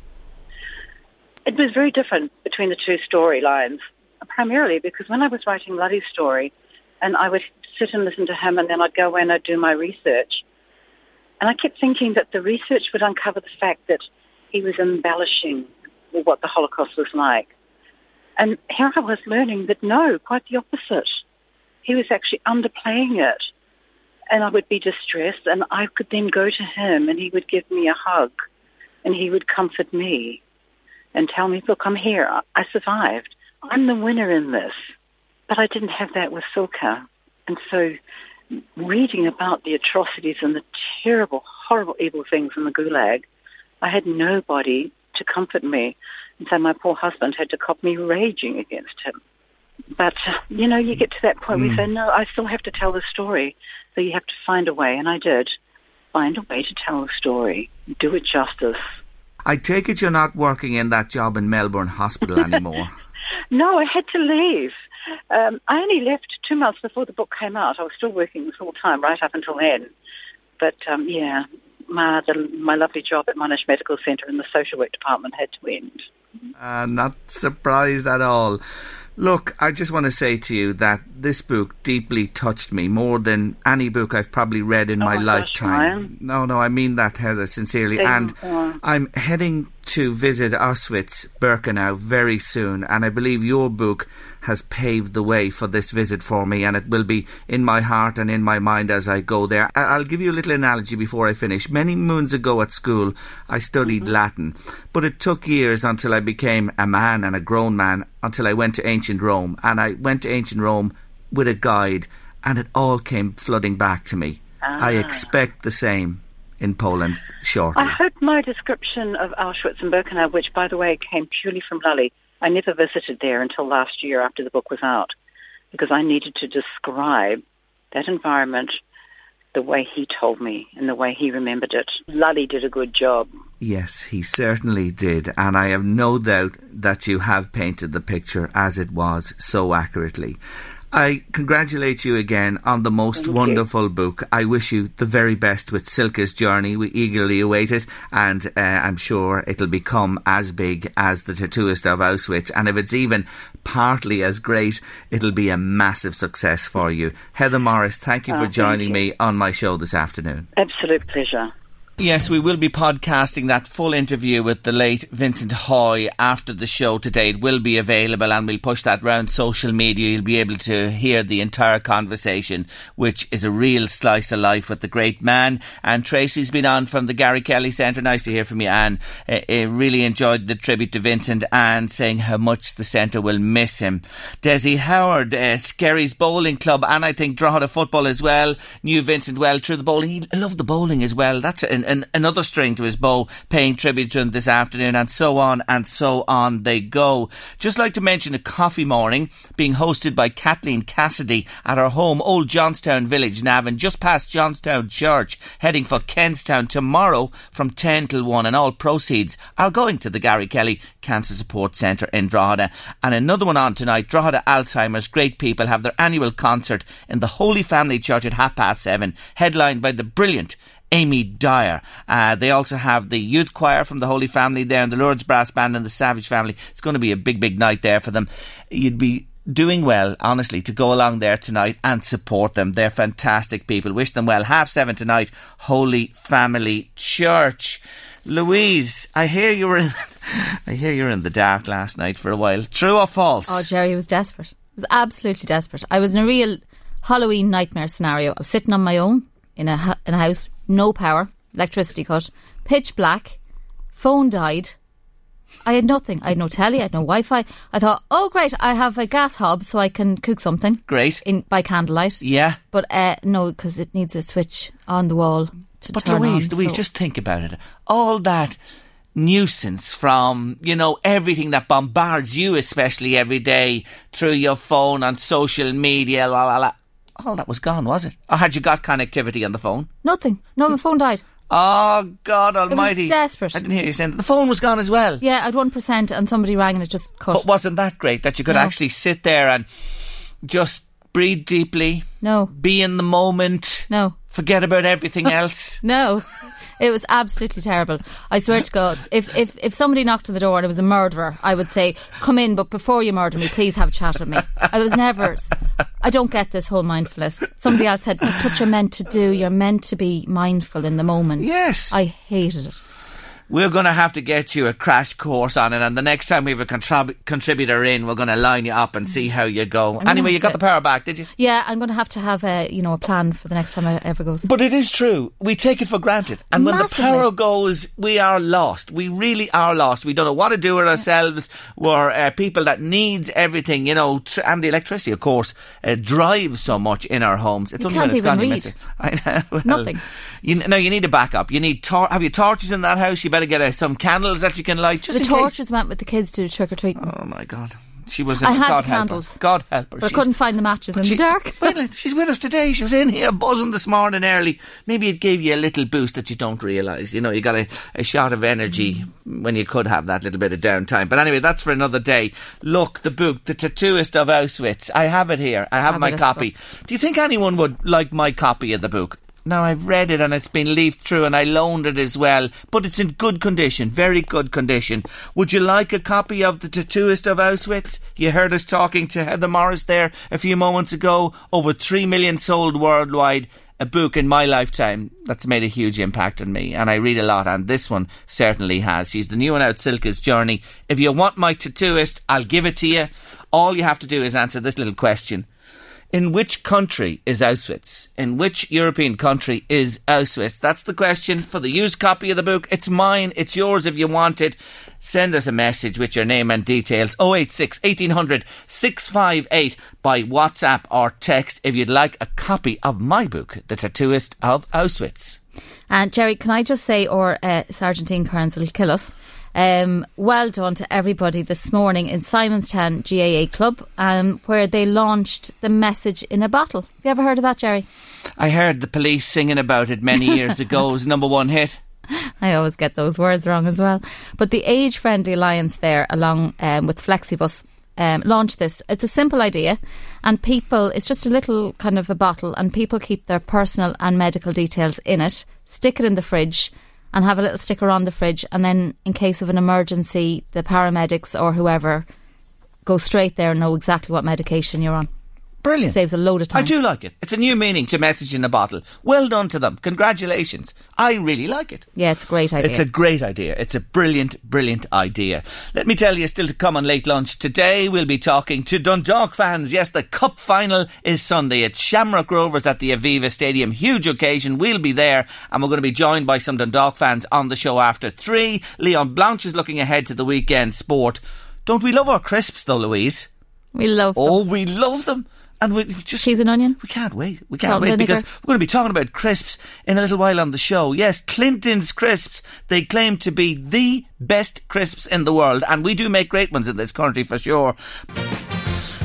It was very different between the two storylines, primarily because when I was writing Lale's story, and I would sit and listen to him, and then I'd go away and I'd do my research, and I kept thinking that the research would uncover the fact that he was embellishing what the Holocaust was like. And here I was learning that no, quite the opposite. He was actually underplaying it. And I would be distressed, and I could then go to him, and he would give me a hug, and he would comfort me and tell me, look, I'm here. I- survived. I'm the winner in this. But I didn't have that with Cilka. And so reading about the atrocities and the terrible, horrible, evil things in the Gulag, I had nobody to comfort me. And so my poor husband had to cop me raging against him. But, uh, you know, you get to that point where you say, no, I still have to tell the story. So you have to find a way. And I did. Find a way to tell the story. Do it justice. I take it you're not working in that job in Melbourne Hospital anymore. [LAUGHS] No, I had to leave. Um, I only left two months before the book came out. I was still working full time right up until then. But um, yeah, my the, my lovely job at Monash Medical Centre in the social work department had to end. Uh, not surprised at all. Look, I just want to say to you that this book deeply touched me more than any book I've probably read in Oh my, my gosh, lifetime. Ryan. no, no, I mean that, Heather, sincerely. Thank and you. I'm heading to visit Auschwitz, Birkenau very soon, and I believe your book has paved the way for this visit for me, and it will be in my heart and in my mind as I go there. I- I'll give you a little analogy before I finish. Many moons ago at school, I studied Mm-hmm. Latin, but it took years until I became a man and a grown man until I went to ancient Rome, and I went to ancient Rome with a guide, and it all came flooding back to me. I Ah. expect the same in Poland shortly. I hope my description of Auschwitz and Birkenau, which, by the way, came purely from Lale, I never visited there until last year after the book was out, because I needed to describe that environment the way he told me and the way he remembered it. Lale did a good job. Yes, he certainly did, and I have no doubt that you have painted the picture as it was so accurately. I congratulate you again on the most Thank you. wonderful book. I wish you the very best with Cilka's journey. We eagerly await it, and uh, I'm sure it'll become as big as the Tattooist of Auschwitz. And if it's even partly as great, it'll be a massive success for you. Heather Morris, thank you Oh, for joining you. me on my show this afternoon. Absolute pleasure. Yes, we will be podcasting that full interview with the late Vincent Hoy after the show today. It will be available and we'll push that round social media. You'll be able to hear the entire conversation, which is a real slice of life with the great man. And Tracy's been on from the Gary Kelly Centre. Nice to hear from you, Anne. Uh, uh, really enjoyed the tribute to Vincent and saying how much the centre will miss him. Desi Howard, uh, Skerries Bowling Club, and I think Drogheda Football as well. Knew Vincent well through the bowling. He loved the bowling as well. That's an, an, another string to his bow, paying tribute to him this afternoon, and so on and so on they go. Just like to mention a coffee morning being hosted by Kathleen Cassidy at her home, Old Johnstown Village, Navan, just past Johnstown Church, heading for Kenstown tomorrow from 10 till 1, and all proceeds are going to the Gary Kelly Cancer Support Centre in Drogheda. And another one on tonight, Drogheda Alzheimer's Great People have their annual concert in the Holy Family Church at half past seven, headlined by the brilliant Amy Dyer. Uh, they also have the youth choir from the Holy Family there and the Lord's Brass Band and the Savage Family. It's going to be a big, big night there for them. You'd be doing well, honestly, to go along there tonight and support them. They're fantastic people. Wish them well. Half seven tonight, Holy Family Church. Louise, I hear you were in, [LAUGHS] I hear you were in the dark last night for a while. True or false? Oh, Jerry was desperate. I was absolutely desperate. I was in a real Halloween nightmare scenario. I was sitting on my own in a in a house, no power, electricity cut, pitch black, phone died. I had nothing. I had no telly. I had no Wi-Fi. I thought, oh great, I have a gas hob, so I can cook something. Great. In by candlelight. Yeah. But uh, no, because it needs a switch on the wall to But turn Louise, on, Louise, so- just think about it. All that nuisance from, you know, everything that bombards you, especially every day through your phone on social media, la la la. All that was gone, was it? Or had you got connectivity on the phone? nothing. No, my phone died. Oh God Almighty! desperate. I didn't hear you saying that. the phone was gone as well. Yeah, had one percent, and somebody rang, and it just cut. But wasn't that great that you could No. actually sit there and just breathe deeply, no, be in the moment, no. forget about everything [LAUGHS] else? No, it was absolutely terrible. I swear to God, if, if if somebody knocked on the door and it was a murderer, I would say, "Come in, but before you murder me, please have a chat with me." I was never. I don't get this whole mindfulness. Somebody else said, "That's what you're meant to do. You're meant to be mindful in the moment." Yes. I hated it. We're going to have to get you a crash course on it, and the next time we have a contrib- contributor in, we're going to line you up and see how you go. gonna Anyway, you got to- the power back, did you? Yeah, I'm going to have to have a you know a plan for the next time I ever goes. But it is true. We take it for granted. And when the power goes, we are lost. We really are lost. We don't know what to do with ourselves. We're uh, people that needs everything, you know, tr- and the electricity, of course, uh, drives so much in our homes. It's You only can't when it's even gone you read. [LAUGHS] it. Know. Well, Nothing. You, no, you need a backup. You need tor- have you torches in that house? You better get uh, some candles that you can light. Just the in case. torches went with the kids to trick or treating. Oh my God. She was. I in had God the help candles. Her. God help her. but I couldn't find the matches in she- the dark. [LAUGHS] Well, she's with us today. She was in here buzzing this morning early. Maybe it gave you a little boost that you don't realise. You know, you got a, a shot of energy when you could have that little bit of downtime. But anyway, that's for another day. Look, the book, The Tattooist of Auschwitz. I have it here. I have my Fabulous copy. Do you think anyone would like my copy of the book? Now I've read it and it's been leafed through and I loaned it as well, but it's in good condition, very good condition. Would you like a copy of The Tattooist of Auschwitz? You heard us talking to Heather Morris there a few moments ago. Over three million sold worldwide. A book in my lifetime that's made a huge impact on me, and I read a lot, and this one certainly has. She's the new one out, Cilka's Journey. If you want my tattooist, I'll give it to you. All you have to do is answer this little question. In which country is Auschwitz? In which European country is Auschwitz? That's the question for the used copy of the book. It's mine. It's yours if you want it. Send us a message with your name and details 086 1800 658 by WhatsApp or text if you'd like a copy of my book, The Tattooist of Auschwitz. And Jerry, can I just say, or uh, Sergeant Ian Kearns will kill us. Um, well done to everybody this morning in Simonstown GAA Club, um, where they launched the message in a bottle. Have you ever heard of that, Jerry? I heard the police singing about it many years [LAUGHS] ago. It was number one hit. I always get those words wrong as well. But the Age Friendly Alliance there, along um, with Flexibus, um, launched this. It's a simple idea, and people, it's just a little kind of a bottle, and people keep their personal and medical details in it, stick it in the fridge, and have a little sticker on the fridge. And then, in case of an emergency, the paramedics or whoever go straight there and know exactly what medication you're on. Brilliant. Saves a load of time. I do like it. It's a new meaning to message in a bottle. Well done to them. Congratulations. I really like it. Yeah, it's a great idea. It's a great idea. It's a brilliant, brilliant idea. Let me tell you, still to come on late lunch today, we'll be talking to Dundalk fans. Yes, the cup final is Sunday. It's Shamrock Rovers at the Aviva Stadium. Huge occasion. We'll be there, and we're going to be joined by some Dundalk fans on the show after three. Leon Blanche is looking ahead to the weekend sport. Don't we love our crisps, though, Louise? We love them. Oh, we love them. And we just cheese and onion. We can't wait. We can't Salt wait because we're going to be talking about crisps in a little while on the show. Yes, Clinton's crisps. They claim to be the best crisps in the world, and we do make great ones in this country for sure.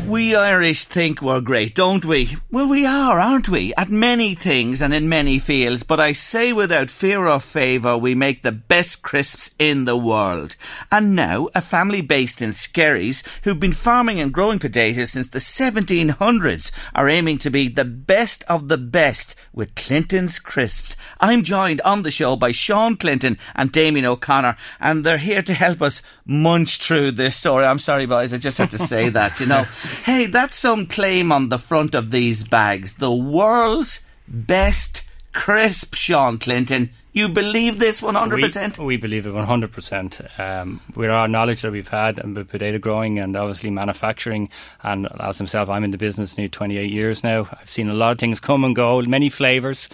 We Irish think we're great, don't we? Well, we are, aren't we? At many things and in many fields, but I say without fear or favour, we make the best crisps in the world. And now, a family based in Skerries, who've been farming and growing potatoes since the 1700s, are aiming to be the best of the best with Clinton's crisps. I'm joined on the show by Sean Clinton and Damien O'Connor, and they're here to help us munch through this story. I'm sorry, boys, I just had to say that, you know. [LAUGHS] Hey, that's some claim on the front of these bags. The world's best crisp, Sean Clinton. You believe this 100%? We, we believe it 100%. Um, with our knowledge that we've had and with potato growing and obviously manufacturing, and as himself, I'm in the business nearly 28 years now. I've seen a lot of things come and go, many flavours.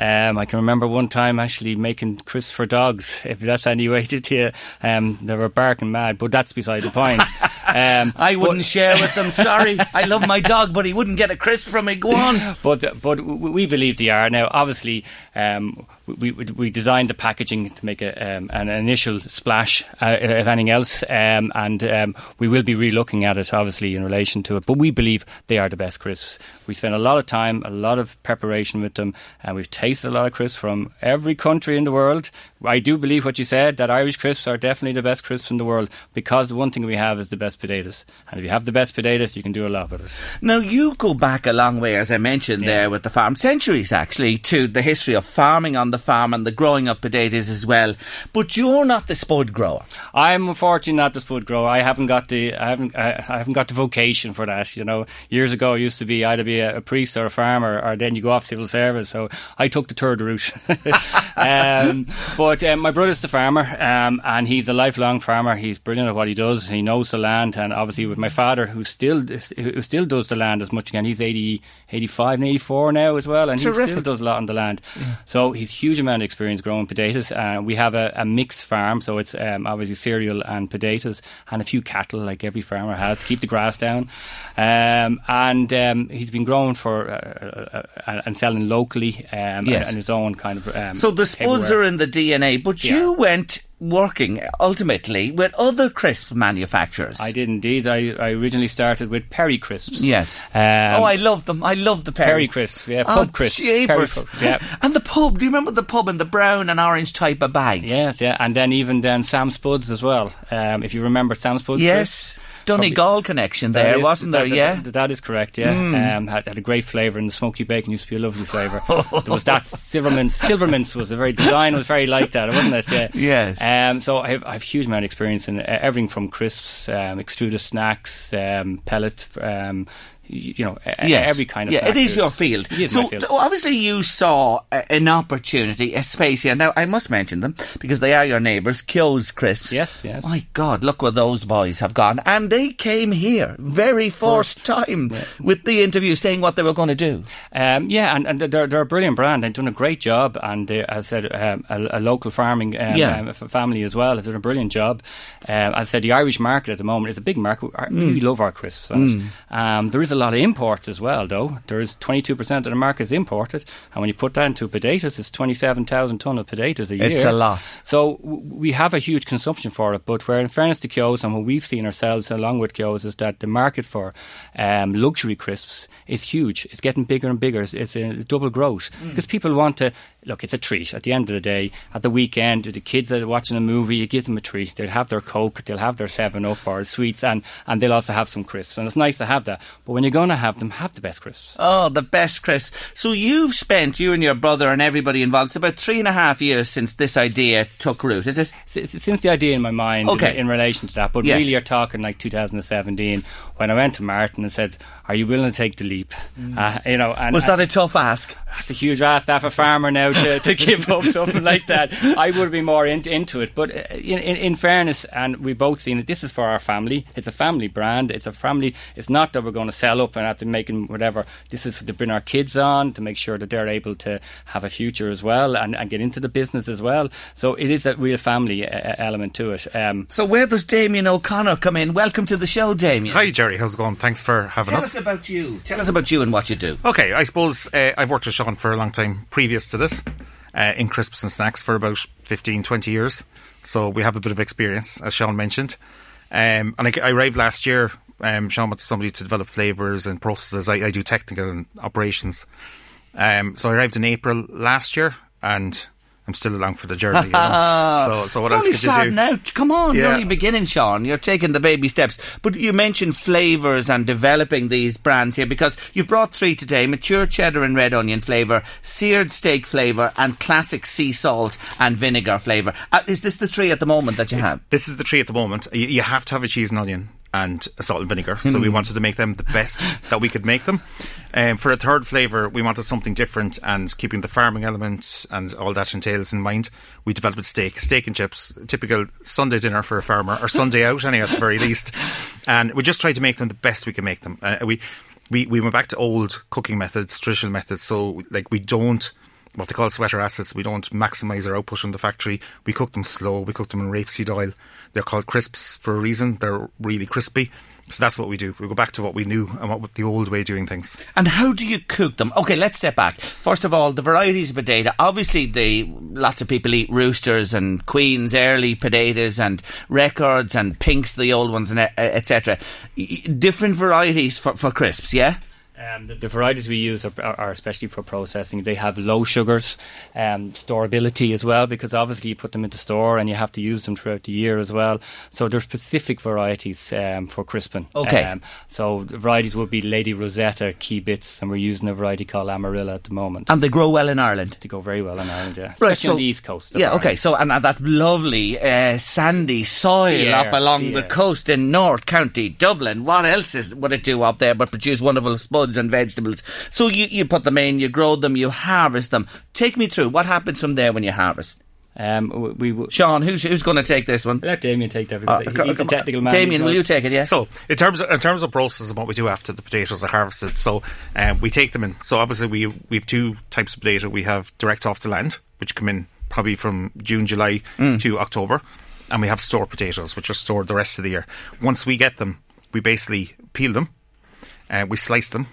Um, I can remember one time actually making crisps for dogs, if that's any way to tell you. Um, they were barking mad, but that's beside the point. [LAUGHS] Um, I wouldn't share with them. Sorry, I love my dog, but he wouldn't get a crisp from me. Go on. [LAUGHS] but but we believe they are now. Obviously, um, we, we designed the packaging to make a, um, an initial splash, uh, if anything else, um, and um, we will be re-looking at it, obviously, in relation to it. But we believe they are the best crisps. We spent a lot of time, a lot of preparation with them, and we've tasted a lot of crisps from every country in the world. I do believe what you said that Irish crisps are definitely the best crisps in the world because the one thing we have is the best potatoes, and if you have the best potatoes, you can do a lot with it. Now, you go back a long way, as I mentioned there with the farm, centuries actually, to the history of farming on the farm and the growing of potatoes as well. But you're not the spud grower. I'm unfortunately not the spud grower. I haven't got the I haven't I, I haven't got the vocation for that. You know, years ago it used to be either be a, a priest or a farmer, or then you go off civil service. So I took the third route. [LAUGHS] um, but um, my brother's the farmer, um, and he's a lifelong farmer. He's brilliant at what he does. He knows the land, and obviously with my father, who still who still does the land as much again. He's 80, 85 and 84 now as well, and he still does a lot on the land. So he's huge amount of experience growing potatoes. Uh, we have a, a mixed farm, so it's um, obviously cereal and potatoes, and a few cattle, like every farmer has, to keep the grass down. Um, and um, he's been growing for uh, uh, and selling locally um, Yes. and his own kind of. Um, So the spuds are in the DNA, but you went working ultimately with other crisp manufacturers. I did indeed. I, I originally started with Perri crisps. Yes. Um, oh, I love them. I love the Perri. Perri crisps, yeah, Oh, pub crisps. Perri jeepers. crisps, yeah. [LAUGHS] And the pub. Do you remember the pub in the brown and orange type of bag? Yes, yeah, and then even then Sam Spudz as well. Um, if you remember Sam Spudz, Yes. crisps. Donegal connection That there, is- wasn't there? yeah. that- that is correct. Yeah, Mm. um, had, had a great flavour, and the smoky bacon used to be a lovely flavour. [LAUGHS] there was that Silverman's. Silverman's was a very design was very like that, wasn't it? Yeah. Yes. Um, so I have, I have huge amount of experience in everything from crisps, um, extruded snacks, um, pellet. You know, Yes. every kind of. Yeah, snack it is your field. Is so field. t- obviously you saw a, an opportunity, a space here. Now I must mention them because they are your neighbours, Keogh's Crisps. Yes, yes. My God, look where those boys have gone, and they came here very first time with the interview saying what they were going to do. Um, yeah, and, and they're, they're a brilliant brand. They've done a great job, and uh, as I said, um, a, a local farming um, Yeah. um, family as well. They've done a brilliant job. Um, as I said, the Irish market at the moment is a big market. Mm. We love our crisps. it. Um, there is a lot of imports as well, though. There is 22% of the market is imported, and when you put that into potatoes, it's 27,000 tonne of potatoes a year. It's a lot. So w- we have a huge consumption for it, but where in fairness to Keogh's and what we've seen ourselves along with Keogh's is that the market for um, luxury crisps is huge. It's getting bigger and bigger. It's, it's a double growth because people want to look. It's a treat at the end of the day. At the weekend, the kids that are watching a movie, you give them a treat. They'll have their Coke, they'll have their Seven Up or sweets, and and they'll also have some crisps. And it's nice to have that. But when you're going to have them, have the best crisps. Oh, the best crisps. So you've spent, you and your brother and everybody involved, it's about three and a half years since this idea took root, is it? Since the idea in my mind Okay. in, in relation to that, but Yes. really you're talking like 2017 when I went to Martin and said, "Are you willing to take the leap?" Uh, you know, and Mm. Was that a tough ask? It's a huge ask to have a farmer now to, to [LAUGHS] give up something like that. I would be more in, into it, but uh, in, in, in fairness, and we've both seen it. This is for our family. It's a family brand. It's a family. It's not that we're going to sell up and have to making whatever. This is to bring our kids on to make sure that they're able to have a future as well and, and get into the business as well. So it is a real family uh, element to it. Um, So where does Damien O'Connor come in? Welcome to the show, Damien. Hi, Jerry. How's it going? Thanks for having Tell us. Us about you. Tell us about you and what you do. Okay, I suppose uh, I've worked with Sean for a long time previous to this uh, in crisps and snacks for about 15, 20 years. So we have a bit of experience, as Sean mentioned. Um, and I, I arrived last year. Um, Sean wanted somebody to develop flavours and processes. I, I do technical and operations. Um, so I arrived in April last year, and I'm still along for the journey. You know? [LAUGHS] so, so what You're else could you do? starting out. Come on, you're only beginning, Sean. You're taking the baby steps. But you mentioned flavours and developing these brands here because you've brought three today: mature cheddar and red onion flavour, seared steak flavour, and classic sea salt and vinegar flavour. Uh, is this the three at the moment that you It's- have? This is the tree at the moment. You, you have to have a cheese and onion and salt and vinegar. So we Hmm. wanted to make them the best that we could make them. Um, for a third flavour, we wanted something different and keeping the farming element and all that entails in mind. We developed steak, steak and chips, typical Sunday dinner for a farmer, or Sunday out, anyway, at the very least. And we just tried to make them the best we can make them. Uh, we, we, we went back to old cooking methods, traditional methods. So, like, we don't what they call sweater assets. We don't maximise our output from the factory. We cook them slow. We cook them in rapeseed oil. They're called crisps for a reason. They're really crispy. So that's what we do. We go back to what we knew and what the old way of doing things. And how do you cook them? Okay, let's step back. First of all, the varieties of potato. Obviously, the lots of people eat roosters and queens, early potatoes, and records and pinks, the old ones, and etc. Different varieties for, for crisps. Yeah. Um, the, the varieties we use are, are, are especially for processing. They have low sugars, um, storability as well, because obviously you put them into store and you have to use them throughout the year as well. So there's specific varieties um, for crisping. Okay. Um, so the varieties would be Lady Rosetta, Key Bits, and we're using a variety called Amarilla at the moment. And they grow well in Ireland. They go very well in Ireland, yeah. Right, Especially so- on the east coast. of Yeah, okay. So, and that lovely uh, sandy soil Sea up air, along sea the air. coast in North County, Dublin. What else is, would it do up there but produce wonderful spuds and vegetables? So you, you put them in, you grow them, you harvest them. Take me through what happens from there when you harvest. Um, w- we, w- Sean, who's who's going to take this one? let Damien take that Uh, because he's the technical man. Damien, will you take it? Yeah. So, in terms of, in terms of process and what we do after the potatoes are harvested, so um, we take them in. So, obviously, we we have two types of potato. We have direct off the land, which come in probably from June, July Mm. to October, and we have store potatoes, which are stored the rest of the year. Once we get them, we basically peel them, uh, we slice them.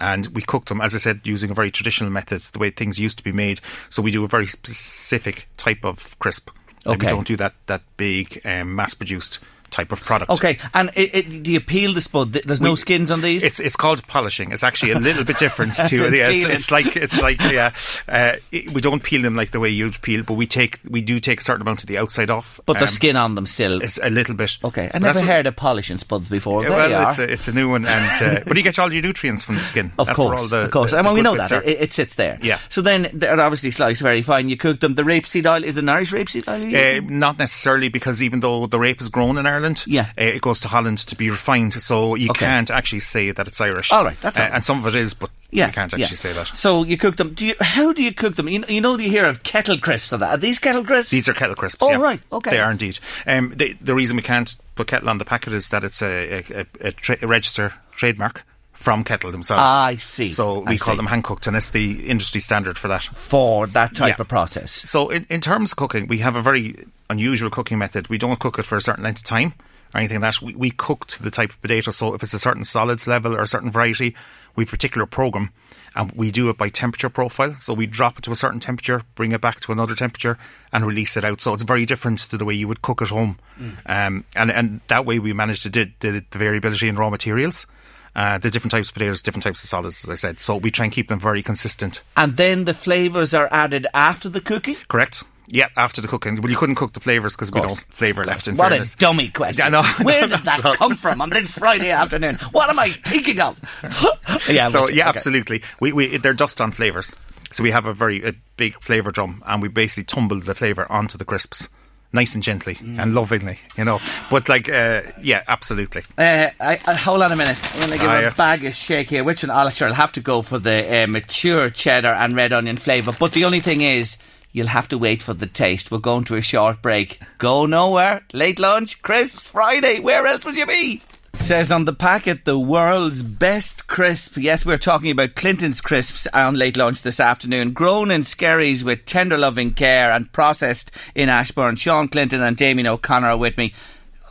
And we cook them, as I said, using a very traditional method, the way things used to be made. So we do a very specific type of crisp. Okay. we don't do that that big um, mass produced type of product. Okay, and it, it, do you peel the spud? Th- There's no We- skins on these. It's it's called polishing. It's actually a little bit different [LAUGHS] to yeah, it's, it's like it's like yeah. Uh, it- we don't peel them like the way you'd peel, but we take we do take a certain amount of the outside off. but Um, there's skin on them still. It's a little bit. Okay, I But never that's what- heard of polishing spuds before. Yeah, well, it's a, it's a new one, and uh, [LAUGHS] but you get all your nutrients from the skin. Of That's course, all the, of course. the- and the well, we know that it, it sits there. Yeah. So then they're obviously sliced very fine. You cook them. The rapeseed oil is an Irish rapeseed oil. Uh, not necessarily because even though the rape is grown in Ireland, Yeah. uh, it goes to Holland to be refined. So you Okay. can't actually say that it's Irish. All right, that's uh, all right. and some of it is, but yeah, you can't yeah. actually say that. So you cook them. Do you? How do you cook them? You, you know, you hear of kettle crisps. Of that. Are these kettle crisps? These are kettle crisps. Oh, yeah. right, okay. They are indeed. Um, they, the reason we can't put kettle on the packet is that it's a, a, a, a, tra- a register trademark from kettle themselves. Ah, I see. So I we call see. them hand cooked, and it's the industry standard for that. for that type Yeah. of process. So in, in terms of cooking, we have a very unusual cooking method. We don't cook it for a certain length of time or anything like that. We, we cook to the type of potato. So if it's a certain solids level or a certain variety, we have a particular program and we do it by temperature profile. So we drop it to a certain temperature, bring it back to another temperature and release it out. So it's very different to the way you would cook at home. Um, and, and that way we manage to do the, the variability in raw materials. Uh, the different types of potatoes, different types of solids, as I said. So we try and keep them very consistent. And then the flavours are added after the cooking. Correct. Yeah, after the cooking. Well, you couldn't cook the flavours because we don't flavour left in What fairness. a dummy question. Yeah, no, [LAUGHS] Where did that [LAUGHS] come from on this Friday afternoon? What am I thinking of? [LAUGHS] yeah, so yeah, Okay. absolutely. We, we they're just on flavours. So we have a very a big flavour drum, and we basically tumble the flavour onto the crisps, nice and gently Mm. and lovingly, you know. But like, uh, yeah, absolutely. Uh, I, I, hold on a minute. I'm going to give Ah, a yeah. bag of shake here. Which one? I'll, sure, I'll have to go for the uh, mature cheddar and red onion flavour. But the only thing is, you'll have to wait for the taste. We're going to a short break. Go nowhere. Late lunch, crisps, Friday. Where else would you be? Says on the packet, the world's best crisp. Yes, we're talking about Clinton's crisps on late lunch this afternoon. Grown in Skerries with tender loving care and processed in Ashbourne. Sean Clinton and Damien O'Connor are with me.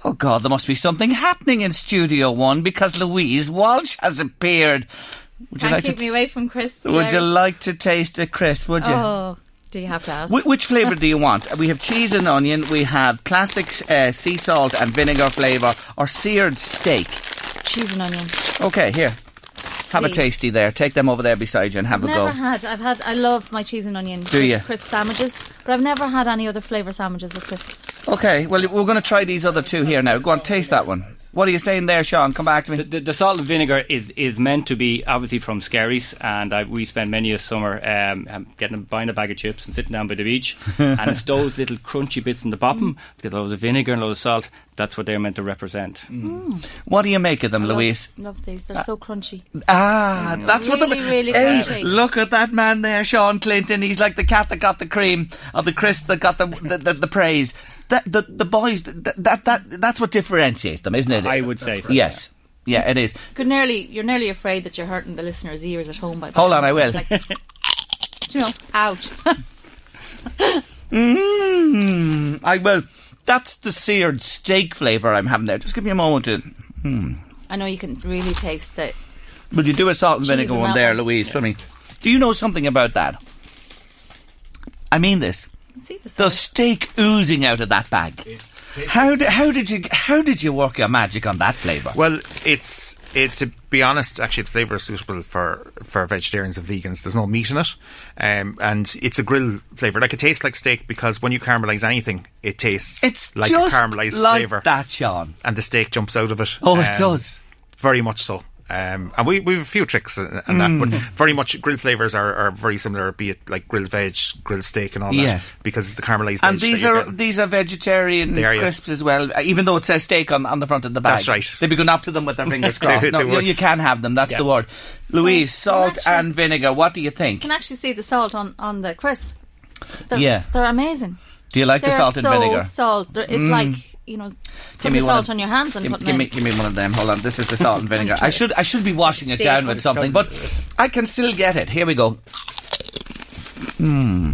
Oh God, there must be something happening in Studio One because Louise Walsh has appeared. Would Can't keep to, me away from crisps. Would you like to taste a crisp? Would you? Oh, do you have to ask? Wh- which flavour do you want? We have cheese and onion. We have classic uh, sea salt and vinegar flavour, or seared steak. Cheese and onion. Okay, here. Have a tasty there. Take them over there beside you and have a go. Never go. had. I've had. I love my cheese and onion Do crisp, ya? crisp sandwiches, but I've never had any other flavour sandwiches with crisps. Okay, well, we're going to try these other two here now. Go on, taste that one. What are you saying there, Sean? Come back to me. The, the, the salt and vinegar is, is meant to be obviously from Skerries, and I, we spend many a summer um, um, getting buying a bag of chips and sitting down by the beach, [LAUGHS] and it's those little crunchy bits in the bottom. Get loads of vinegar and loads of salt. That's what they're meant to represent. What do you make of them, Love- Louise? Love these. They're so crunchy. Ah, that's what Really, the really Hey, crunchy. look at that man there, Sean Clinton. He's like the cat that got the cream, or the crisp that got the the, the, the praise. That the the boys that, that that that's what differentiates them, isn't it? I would say so, Yes. Yeah, it is. Could nearly. You're nearly afraid that you're hurting the listeners' ears at home by. Hold on, I will. Like, [LAUGHS] you know, ouch. [LAUGHS] Mm, I will. That's the seared steak flavour I'm having there. Just give me a moment to. I know you can really taste it. Will you do a salt and vinegar one there, one. Louise, for me? Do you know something about that? I mean this. See the The steak oozing out of that bag. How did, how did you how did you work your magic on that flavour? Well, it's it to be honest. Actually, the flavour is suitable for for vegetarians and vegans. There's no meat in it, um, and it's a grill flavour. Like it tastes like steak because when you caramelise anything, it tastes It's like a caramelised like flavour, that, Sean. and the steak jumps out of it. Oh, it um, does. very much so. Um, and we, we have a few tricks and and that, Mm. but very much grilled flavours are, are very similar, be it like grilled veg, grilled steak, and all that. Yes. that, because it's the caramelised. And these you're getting. these are vegetarian They are, yeah. crisps as well, uh, even though it says steak on, on the front of the bag. That's right. They'd be going up to them with their fingers [LAUGHS] crossed. they no, you, would. you can have them. That's Yeah. the word. Louise, salt actually- and vinegar. What do you think? You can actually see the salt on, on the crisp. They're, Yeah. They're amazing. Do you like They're the salt so and vinegar? salt. They're, it's like you know, putting me the salt of- on your hands and Give, putting give me, give me one of them. Hold on, this is the salt and [LAUGHS] vinegar. I should, I should be washing it down with with something, but I can still get it. Here we go. Hmm.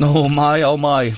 Oh my, oh my.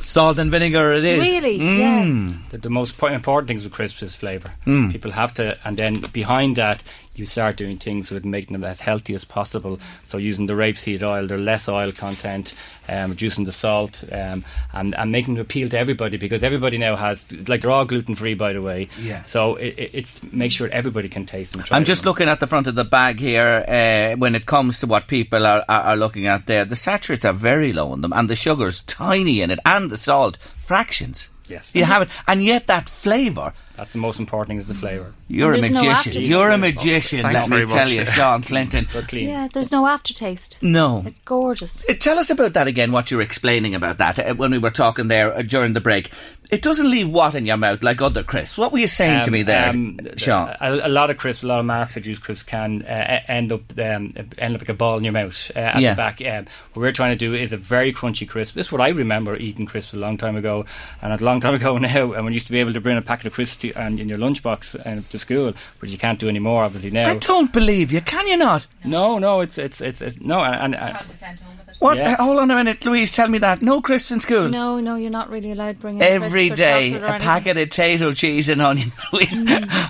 Salt and vinegar it is. Really? Mm. The, the most important things with crisps is flavour. Mm. People have to, and then behind that, you start doing things with making them as healthy as possible. So using the rapeseed oil, they're less oil content, um, reducing the salt, um, and, and making them appeal to everybody because everybody now has, like they're all gluten free, by the way. Yeah. So it, it, it's make sure everybody can taste them. I'm just them. looking at the front of the bag here. Uh, when it comes to what people are, are, are looking at there, the saturates are very low in them, and the sugar's tiny in it, and the salt fractions. Yes. You have it, and yet that flavour. That's the most important thing is the flavour. You're a And there's no magician. aftertaste. You're a magician. Thanks let me very tell you, Sean Clinton. They're clean. Yeah, there's no aftertaste. No. It's gorgeous. Uh, Tell us about that again, what you were explaining about that uh, when we were talking there uh, during the break. It doesn't leave what in your mouth like other crisps. What were you saying to Um, me there, um, Sean? A, a lot of crisps, a lot of mass produced crisps can uh, end up um, end up like a ball in your mouth uh, at Yeah. the back. Um, what we're trying to do is a very crunchy crisp. This is what I remember eating crisps a long time ago, and a long time [LAUGHS] ago now. And we used to be able to bring a packet of crisps to, and in your lunchbox uh, to school, which you can't do anymore, obviously now. I don't believe you. Can you not? no, no, it's it's it's, it's no, and, and, and What? Yeah. Uh, hold on a minute, Louise. Tell me that. No crisps in school. No, no, you're not really allowed to bring in Every crisps day, or a anything. packet of potato, cheese, and onion. [LAUGHS]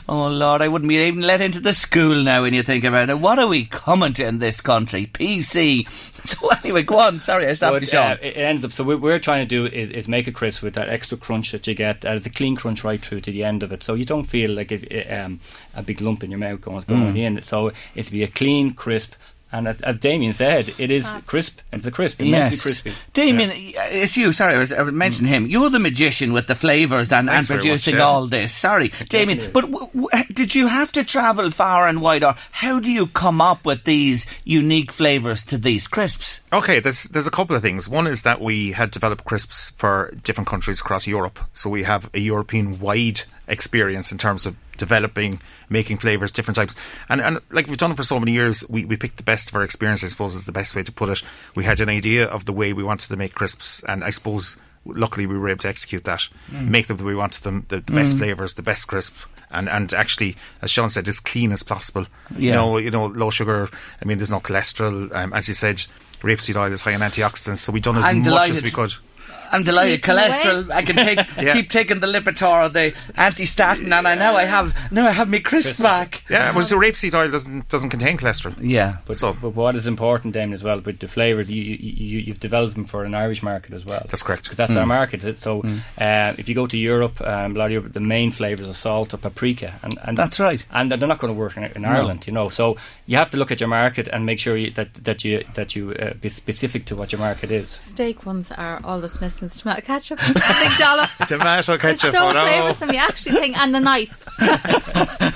oh Lord, I wouldn't be even let into the school now. When you think about it, what are we coming to in this country? PC. [LAUGHS] So anyway, go on. Sorry, I stopped But, you, Sean. uh, it it ends up. So what we're trying to do is, is make a crisp with that extra crunch that you get. Uh, a clean crunch right through to the end of it, so you don't feel like it, it, um, a big lump in your mouth going, going Mm. in. So it's to be a clean, crisp, and as, as Damien said, it is crisp. It's a crisp. It's meant to Yes, crispy. Damien, it's you. Sorry, I was I mentioned him. You're the magician with the flavours and, and Thanks very much, producing yeah. all this. Sorry, Damien, but w- w- did you have to travel far and wide, or how do you come up with these unique flavours to these crisps? Okay, there's there's a couple of things. One is that we had developed crisps for different countries across Europe, so we have a European wide experience in terms of developing, making flavors, different types, and and like we've done it for so many years, we we picked the best of our experience. I suppose is the best way to put it. We had an idea of the way we wanted to make crisps, and I suppose luckily we were able to execute that, Mm. make them the way we wanted them, the, the best Mm. flavors, the best crisp. And, and actually, as Sean said, as clean as possible. You know, you know, low sugar. I mean, there's no cholesterol. Um, as you said, rapeseed oil is high in antioxidants, so we've done as I'm much delighted. as we could. I'm delighted. Keep 'em away. Cholesterol. I can take [LAUGHS] Yeah. keep taking the Lipitor or the anti-statin, and I now I have now I have my crisp back. Yeah, well, so rapeseed oil doesn't doesn't contain cholesterol. Yeah, But, So- but what is important then as well with the flavour, you, you, you, you've developed them for an Irish market as well. That's correct. 'Cause that's Hmm. our market. So uh, if you go to Europe, um, a lot of Europe, the main flavours are salt or paprika, and, and That's right. And they're not going to work in, in Ireland, you know. So you have to look at your market and make sure you, that that you that you uh, be specific to what your market is. Steak ones are all that's missing is tomato ketchup. A big dollop. Tomato It's ketchup. so oh no. flavoursome. You actually think, and the knife. [LAUGHS]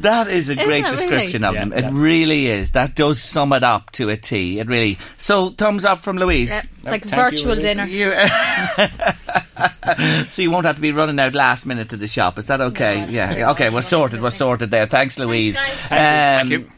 That is a Isn't great it really? description of Yeah, them. It yeah. really is. That does sum it up to a T. It really. So thumbs up from Louise. Yeah, it's like Thank you, virtual Louise. dinner. You, [LAUGHS] so you won't have to be running out last minute to the shop. Is that okay? yeah. Okay, we're sorted. We're sorted there. Thanks, Louise. guys. Um, Thank you.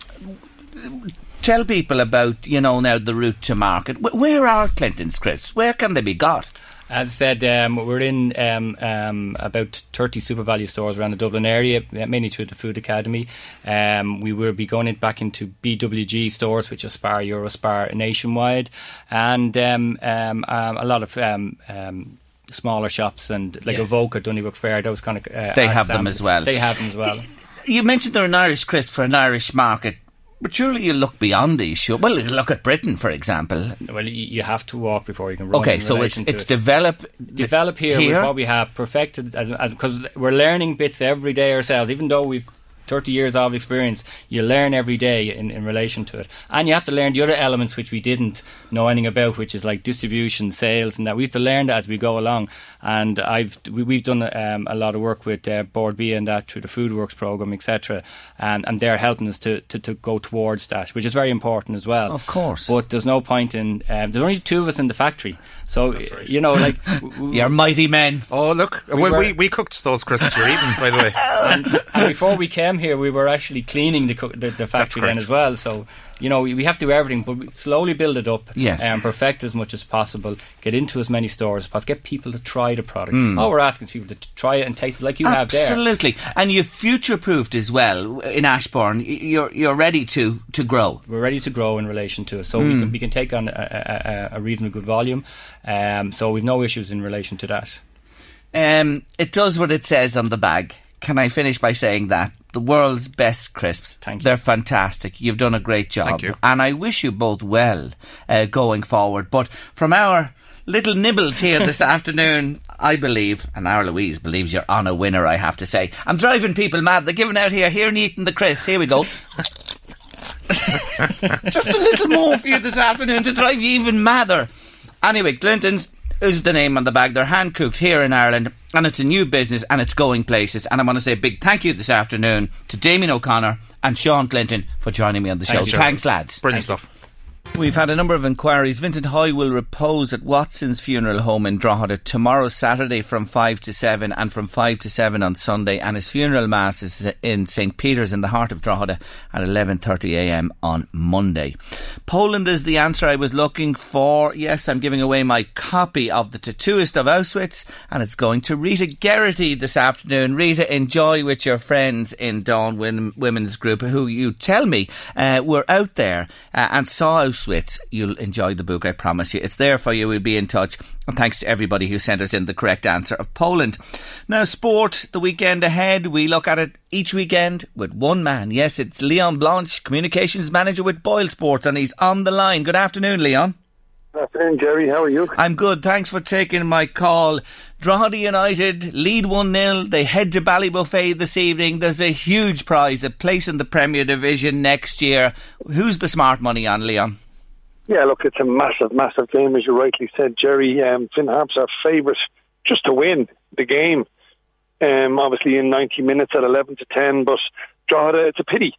Tell people about you know now the route to market. Where are Clinton's crisps? Where can they be got? As I said, um, we're in um, um, about 30 SuperValu stores around the Dublin area, uh, mainly through the Food Academy. Um, we will be going in back into BWG stores, which are Spar, Eurospar nationwide, and um, um, um, a lot of um, um, smaller shops and like Yes. Avoca, Donnybrook Fair, those kind of. Uh, They have them as well. They have them as well. You mentioned they're an Irish crisp for an Irish market, but surely you look beyond these. Sure. Well, look at Britain, for example. Well, you, you have to walk before you can run. Okay, so it's it's it. develop develop here, with what we have perfected because we're learning bits every day ourselves even though we've 30 years of experience you learn every day in, in relation to it and you have to learn the other elements which we didn't know anything about which is like distribution sales and that we have to learn that as we go along and I've we, we've done um, a lot of work with uh, Bord Bia and that through the Food Works program etc and, and they're helping us to, to, to go towards that which is very important as well Of course. but there's no point in um, there's only two of us in the factory so you know like [LAUGHS] w- w- You're mighty men. Oh look, We we, were- we, we cooked those crisps you're eating, by the way. [LAUGHS] and, and before we came here, we were actually cleaning the the, the factory then as well. So you know, we have to do everything, but we slowly build it up yes. and perfect as much as possible. Get into as many stores as possible. Get people to try the product. Mm. All we're asking is people to try it and taste it like you Absolutely. have there. Absolutely, and you've future proofed as well in Ashbourne. You're you're ready to to grow. We're ready to grow in relation to it, so mm. we, can, we can take on a, a, a reasonably good volume. Um, so we've no issues in relation to that. Um, it does what it says on the bag. Can I finish by saying that? The world's best crisps. Thank you. They're fantastic. You've done a great job. Thank you. And I wish you both well uh, going forward. But from our little nibbles here this [LAUGHS] afternoon, I believe, and our Louise believes you're on a winner, I have to say. I'm driving people mad. They're giving out here, here and eating the crisps. Here we go. [LAUGHS] Just a little more for you this afternoon to drive you even madder. Anyway, Clinton's is the name on the bag. They're hand cooked here in Ireland, and it's a new business and it's going places. And I want to say a big thank you this afternoon to Damien O'Connor and Sean Clinton for joining me on the show. Thanks, Thanks lads. Brilliant Thanks. stuff. We've had a number of inquiries. Vincent Hoy will repose at Watson's funeral home in Drogheda tomorrow, Saturday, from 5 to 7, and from 5 to 7 on Sunday. And his funeral mass is in St. Peter's in the heart of Drogheda at 11.30am on Monday. Poland is the answer I was looking for. Yes, I'm giving away my copy of The Tattooist of Auschwitz, and it's going to Rita Geraghty this afternoon. Rita, enjoy with your friends in Dawn Women's Group, who you tell me uh, were out there uh, and saw Auschwitz Auschwitz. You'll enjoy the book, I promise you. It's there for you. We'll be in touch. And thanks to everybody who sent us in the correct answer of Poland. Now, sport, the weekend ahead. We look at it each weekend with one man. Yes, it's Leon Blanche, communications manager with Boyle Sports, and he's on the line. Good afternoon, Leon. Good afternoon, Jerry. How are you? I'm good. Thanks for taking my call. Drogheda United lead 1 0. They head to Ballybofey this evening. There's a huge prize, a place in the Premier Division next year. Who's the smart money on, Leon? Yeah, look, it's a massive, massive game, as you rightly said, Jerry. Um, Finn Harps are favourite just to win the game. Um, obviously, in 90 minutes at 11 to 10, but Drogheda, it's a pity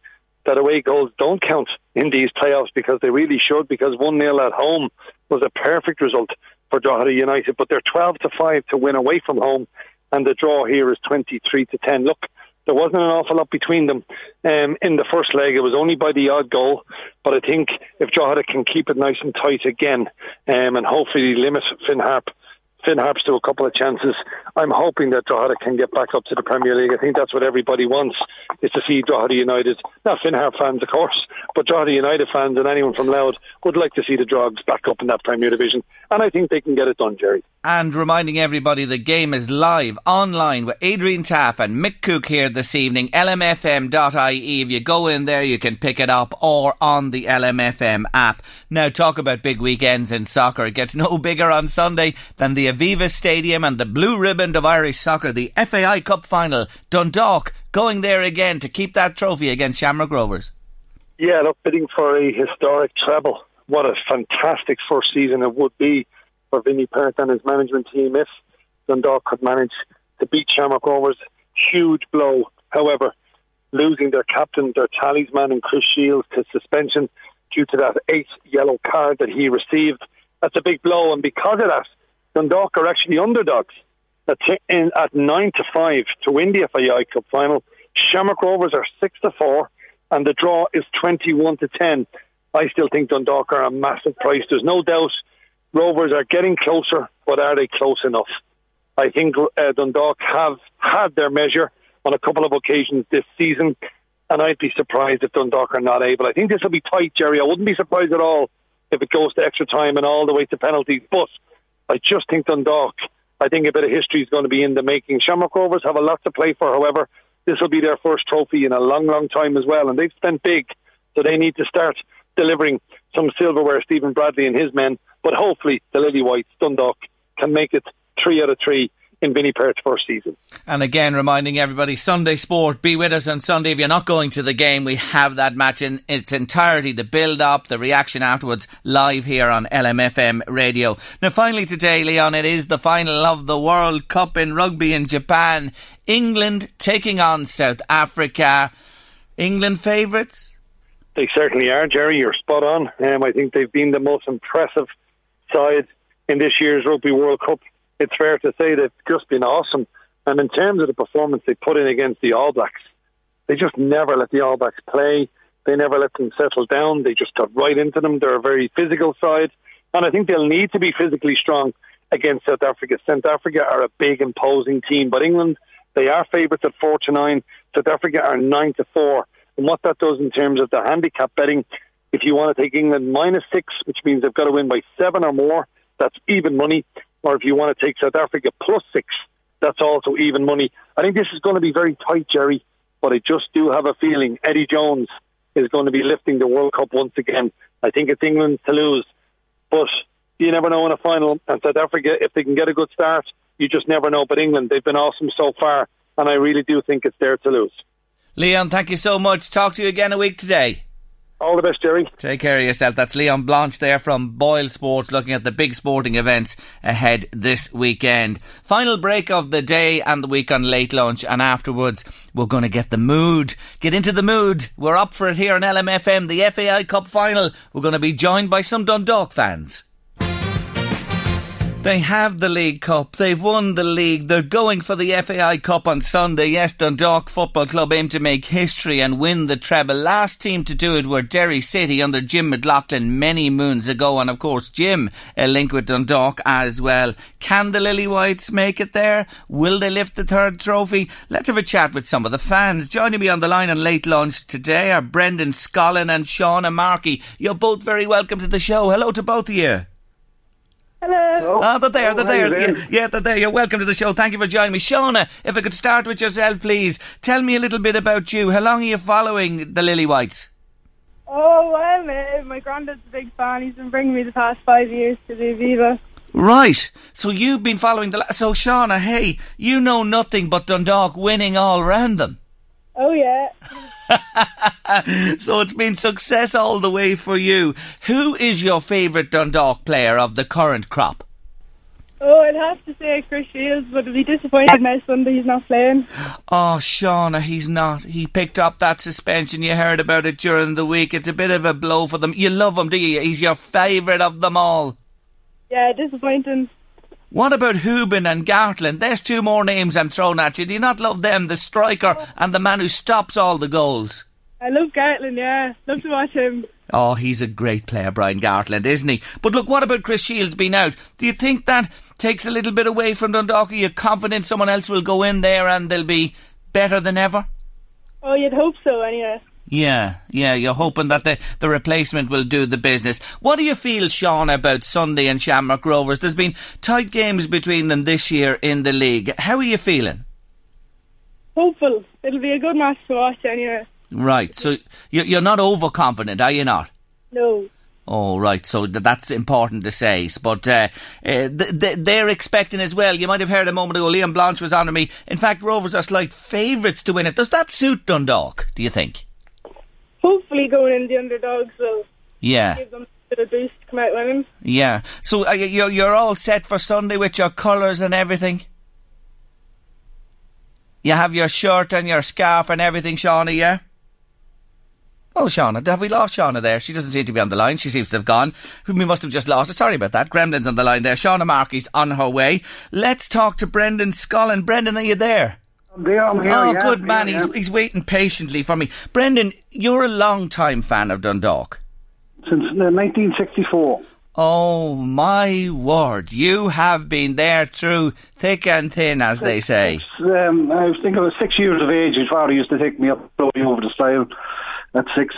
that away goals don't count in these playoffs because they really should. Because 1 0 at home was a perfect result for Drogheda United, but they're 12 to 5 to win away from home, and the draw here is 23 to 10. Look, there wasn't an awful lot between them um, in the first leg. It was only by the odd goal, but I think if Drogheda can keep it nice and tight again um, and hopefully limit Finn Harp Finn Harps to a couple of chances. I'm hoping that Drogheda can get back up to the Premier League. I think that's what everybody wants is to see Drogheda United. Not Finn Harp fans, of course, but Drogheda United fans and anyone from Louth would like to see the Drogs back up in that Premier Division. And I think they can get it done, Jerry. And reminding everybody the game is live online with Adrian Taff and Mick Cook here this evening. LMFM.ie. If you go in there, you can pick it up or on the LMFM app. Now, talk about big weekends in soccer. It gets no [LAUGHS] bigger on Sunday than the Aviva Stadium and the blue ribbon of Irish soccer, the FAI Cup final. Dundalk going there again to keep that trophy against Shamrock Rovers. Yeah, look, bidding for a historic treble. What a fantastic first season it would be for Vinny Perth and his management team if Dundalk could manage to beat Shamrock Rovers. Huge blow, however, losing their captain, their talisman, and Chris Shields to suspension due to that eighth yellow card that he received. That's a big blow, and because of that, Dundalk are actually underdogs at, in, at nine to five to win the FAI Cup final. Shamrock Rovers are six to four, and the draw is twenty-one to ten. I still think Dundalk are a massive price. There's no doubt Rovers are getting closer, but are they close enough? I think uh, Dundalk have had their measure on a couple of occasions this season, and I'd be surprised if Dundalk are not able. I think this will be tight, Jerry. I wouldn't be surprised at all if it goes to extra time and all the way to penalties, but I just think Dundalk, I think a bit of history is going to be in the making. Shamrock Rovers have a lot to play for, however. This will be their first trophy in a long, long time as well, and they've spent big, so they need to start delivering some silverware, Stephen Bradley and his men. But hopefully, the Lily Whites, Dundalk, can make it three out of three in Vinny Perth's first season. And again, reminding everybody, Sunday Sport, be with us on Sunday. If you're not going to the game, we have that match in its entirety, the build up, the reaction afterwards, live here on LMFM radio. Now, finally today, Leon, it is the final of the World Cup in rugby in Japan. England taking on South Africa. England favourites? They certainly are, Jerry. You're spot on. Um, I think they've been the most impressive side in this year's Rugby World Cup it's fair to say they've just been awesome. And in terms of the performance they put in against the All Blacks, They just never let the All Blacks play. They never let them settle down. They just got right into them. They're a very physical side. And I think they'll need to be physically strong against South Africa. South Africa are a big, imposing team, but England, they are favourites at 4 to 9. South Africa are 9 to 4. And what that does in terms of the handicap betting, if you want to take England minus 6, which means they've got to win by 7 or more, that's even money. Or if you want to take South Africa plus 6, that's also even money. I think this is going to be very tight, Jerry, but I just do have a feeling Eddie Jones is going to be lifting the World Cup once again. I think it's England to lose, but you never know in a final. And South Africa, if they can get a good start, you just never know. But England, they've been awesome so far, and I really do think it's there to lose. Leon, thank you so much. Talk to you again a week today. All the best, Jerry. Take care of yourself. That's Leon Blanche there from Boyle Sports looking at the big sporting events ahead this weekend. Final break of the day and the week on late lunch, and afterwards we're going to get the mood. Get into the mood. We're up for it here on LMFM, the FAI Cup final. We're going to be joined by some Dundalk fans. They have the League Cup. They've won the league. They're going for the FAI Cup on Sunday. Yes, Dundalk Football Club aim to make history and win the treble. Last team to do it were Derry City under Jim McLaughlin many moons ago. And of course, Jim, a link with Dundalk as well. Can the Lily Whites make it there? Will they lift the third trophy? Let's have a chat with some of the fans. Joining me on the line on late lunch today are Brendan Scollin and Shauna Markey. You're both very welcome to the show. Hello to both of you. Hello. Oh, they're there, Oh, they're how there. you doing? Yeah, yeah, they're there. You're welcome to the show. Thank you for joining me. Shauna, if I could start with yourself, please. Tell me a little bit about you. How long are you following the Lily Whites? Oh, well, uh, my granddad's a big fan. He's been bringing me the past five years to the Viva. Right. So you've been following the. La- so, Shauna, hey, you know nothing but Dundalk winning all round them. Oh, yeah. [LAUGHS] so it's been success all the way for you. Who is your favourite Dundalk player of the current crop? Oh, I'd have to say Chris Shields, but I'd be disappointed next Sunday he's not playing. Oh, Shauna, he's not. He picked up that suspension. You heard about it during the week. It's a bit of a blow for them. You love him, do you? He's your favourite of them all. Yeah, disappointing. What about Hoban and Gartland? There's two more names I'm throwing at you. Do you not love them? The striker and the man who stops all the goals. I love Gartland, yeah. Love to watch him. Oh, he's a great player, Brian Gartland, isn't he? But look, what about Chris Shields being out? Do you think that takes a little bit away from Dundalk? Are you confident someone else will go in there and they'll be better than ever? Oh, you'd hope so, anyway. Yeah, yeah, you're hoping that the, the replacement will do the business. What do you feel, Sean, about Sunday and Shamrock Rovers? There's been tight games between them this year in the league. How are you feeling? Hopeful. It'll be a good match to watch, anyway. Right, so you- you're not overconfident, are you not? No. Oh, right. So that's important to say. But uh, uh, th- th- they're expecting as well. You might have heard a moment ago, Liam Blanche was on to me. In fact, Rovers are slight favourites to win it. Does that suit Dundalk, do you think? Hopefully going in the underdogs will Yeah. give them a boost to come out winning. Yeah. So uh, you're, you're all set for Sunday with your colours and everything? You have your shirt and your scarf and everything, Shauna, yeah? Oh, Shauna, have we lost Shauna there? She doesn't seem to be on the line. She seems to have gone. We must have just lost her. Sorry about that. Gremlin's on the line there. Shauna Markey's on her way. Let's talk to Brendan Scollin. Brendan, are you there? There, I'm here, oh, yeah, good man. yeah. He's, he's waiting patiently for me. Brendan, you're a long time fan of Dundalk. Since uh, 1964. Oh my word! You have been there through thick and thin, as they say. Um, I think I was six years of age. His father used to take me up over the stile at six.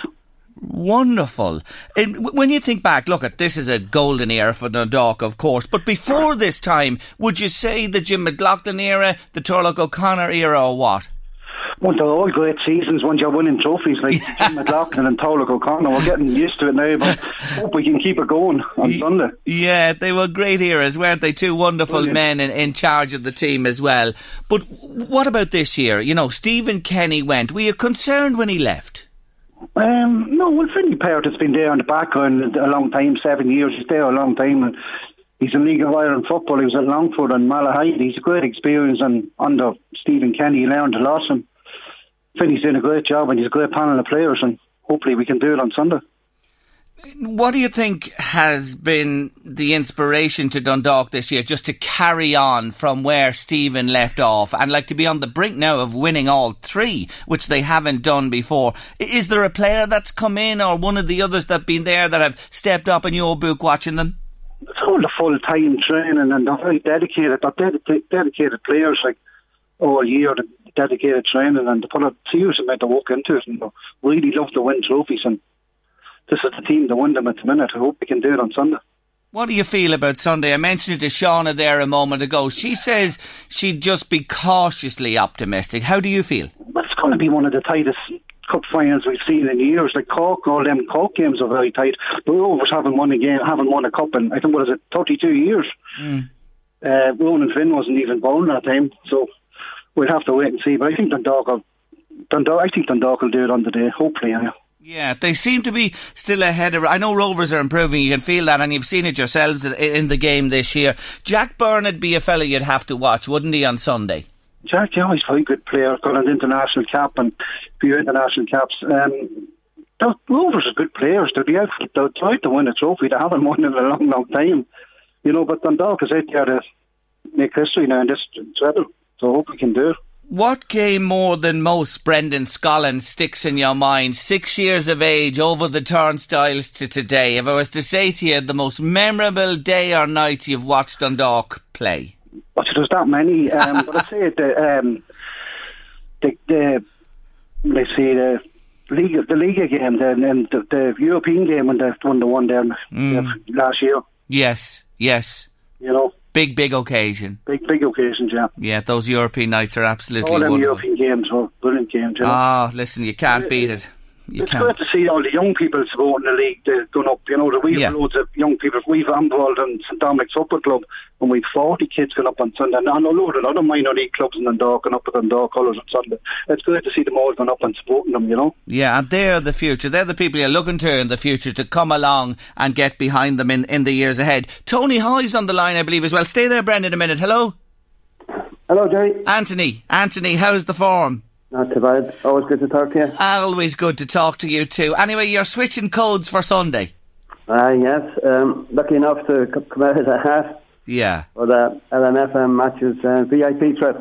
Wonderful. And when you think back, look at this is a golden era for Dundalk, of course. But before this time, would you say the Jim McLaughlin era, the Turlough O'Connor era, or what? One of all great seasons when you're winning trophies like [LAUGHS] Jim McLaughlin and Turlough O'Connor. We're getting used to it now, but hope we can keep it going on Sunday. Yeah, they were great eras, weren't they? Two wonderful Brilliant. men in, in charge of the team as well. But what about this year? You know, Stephen Kenny went. Were you concerned when he left? Um, no, well, Vinny Perth has been there in the background a long time, seven years. He's there a long time, and he's in League of Ireland football. He was at Longford and Malahide. He's a great experience, and under Stephen Kenny, he learned a lot. And Vinny's doing a great job, and he's a great panel of players, and hopefully we can do it on Sunday. What do you think has been the inspiration to Dundalk this year, just to carry on from where Stephen left off, and like to be on the brink now of winning all three, which they haven't done before? Is there a player that's come in, or one of the others that've been there that have stepped up in your book watching them? It's all the full time training, and they're very dedicated. They're dedicated, players, like all year, dedicated training, and they put a huge amount of work into it, and really love to win trophies and this is the team to win them at the minute. I hope we can do it on Sunday. What do you feel about Sunday? I mentioned it to Shauna there a moment ago. She says she'd just be cautiously optimistic. How do you feel? Well, it's going to be one of the tightest cup finals we've seen in years. Like Cork, all them Cork games are very tight. The Rovers haven't won a game, haven't won a cup in I think what is it, thirty-two years. Mm. Uh, Ronan Finn wasn't even born at that time, so we'll have to wait and see. But I think Dundalk, will, Dundalk, I think Dundalk will do it on the day. Hopefully, yeah. Yeah, they seem to be still ahead of. I know Rovers are improving. You can feel that, and you've seen it yourselves in the game this year. Jack would be a fella you'd have to watch, wouldn't he, on Sunday? Jack, yeah, he's a very good player. Got an international cap and a few international caps. Um, the Rovers are good players. They'll be out. They'll try to win a trophy. They haven't [LAUGHS] won in a long, long time. You know, but Dundalk is out there to make history now in this treble. So I hope we can do it. What game more than most, Brendan Scollin, sticks in your mind? Six years of age, over the turnstiles to today. If I was to say to you, the most memorable day or night you've watched Dundalk play? But there's that many. Um, but I say the, um, the, the, let's see, the league, the league game, the, and the, the European game when they won the one there mm. last year. Yes, yes. You know, Big, big occasion. Big, big occasions, yeah. Yeah, those European nights are absolutely All them wonderful. European games were brilliant games, you know. Ah, listen, you can't beat it. You it's can't. great to see all the young people supporting the league they've gone up. You know, that we've Yeah. loads of young people. We've involved in St Dominic's Football Club, and we've 40 kids going up on Sunday. And I know a lot of other minor league clubs in Dundalk and up with Dundalk colours on Sunday. It's great to see them all going up and supporting them, you know. Yeah, and they're the future. They're the people you're looking to in the future to come along and get behind them in, in the years ahead. Tony Hoy's on the line, I believe, as well. Stay there, Brendan, a minute. Hello? Hello, Jerry. Anthony. Anthony, how's the form? Not too bad. Always good to talk to you. Always good to talk to you too. Anyway, you're switching codes for Sunday. Ah, yes. Um, lucky enough to come out of the hat Yeah. for the LMFM matches uh, VIP trip.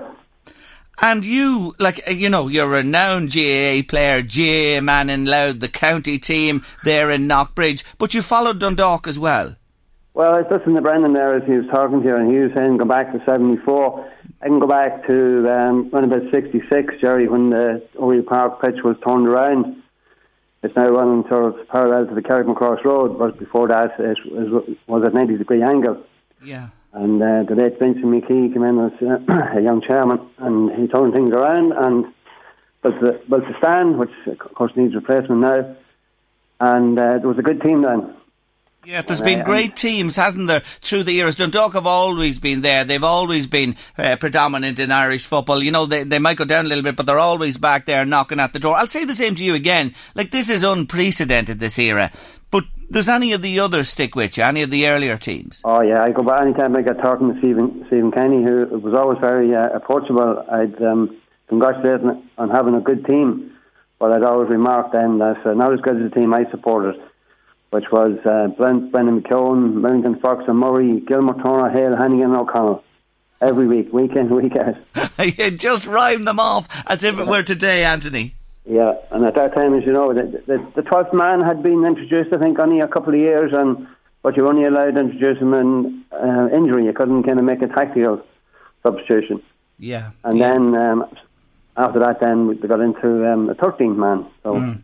And you, like, uh, you know, you're a renowned GAA player, GAA man in Louth, the county team there in Knockbridge, but you followed Dundalk as well. Well, I was listening to Brendan there as he was talking to you, and he was saying go back to 74. I can go back to um, around about 66, Jerry, when the Oriel Park pitch was turned around. It's now running sort of parallel to the Carrickmacross Road, but before that it was, was at 90 degree angle. Yeah. And uh, the late Vincent McKee came in as uh, [CLEARS THROAT] a young chairman, and he turned things around and built the, built the stand, which of course needs replacement now. And uh, there was a good team then. Yeah, there's been great teams, hasn't there, through the years. Dundalk have always been there. They've always been uh, predominant in Irish football. You know, they, they might go down a little bit, but they're always back there knocking at the door. I'll say the same to you again. Like, this is unprecedented, this era. But does any of the others stick with you? Any of the earlier teams? Oh yeah, I go back anytime I get talking to Stephen Stephen Kenny, who was always very uh, approachable. I'd um, congratulate him on having a good team, but I'd always remark then that uh, not as good as the team I supported, which was uh, Brent, Brendan McKeown, Millington Fox and Murray, Gilmore Turner, Hale, Hannigan, and O'Connell. Every week, week in, [LAUGHS] week out. [LAUGHS] you just rhyme them off as if it were today, Anthony. Yeah, and at that time, as you know, the, the, the 12th man had been introduced, I think, only a couple of years, and but you were only allowed to introduce him in uh, injury. You couldn't kind of make a tactical substitution. Yeah. And then um, after that, then they got into um, a 13th man. So, Mm.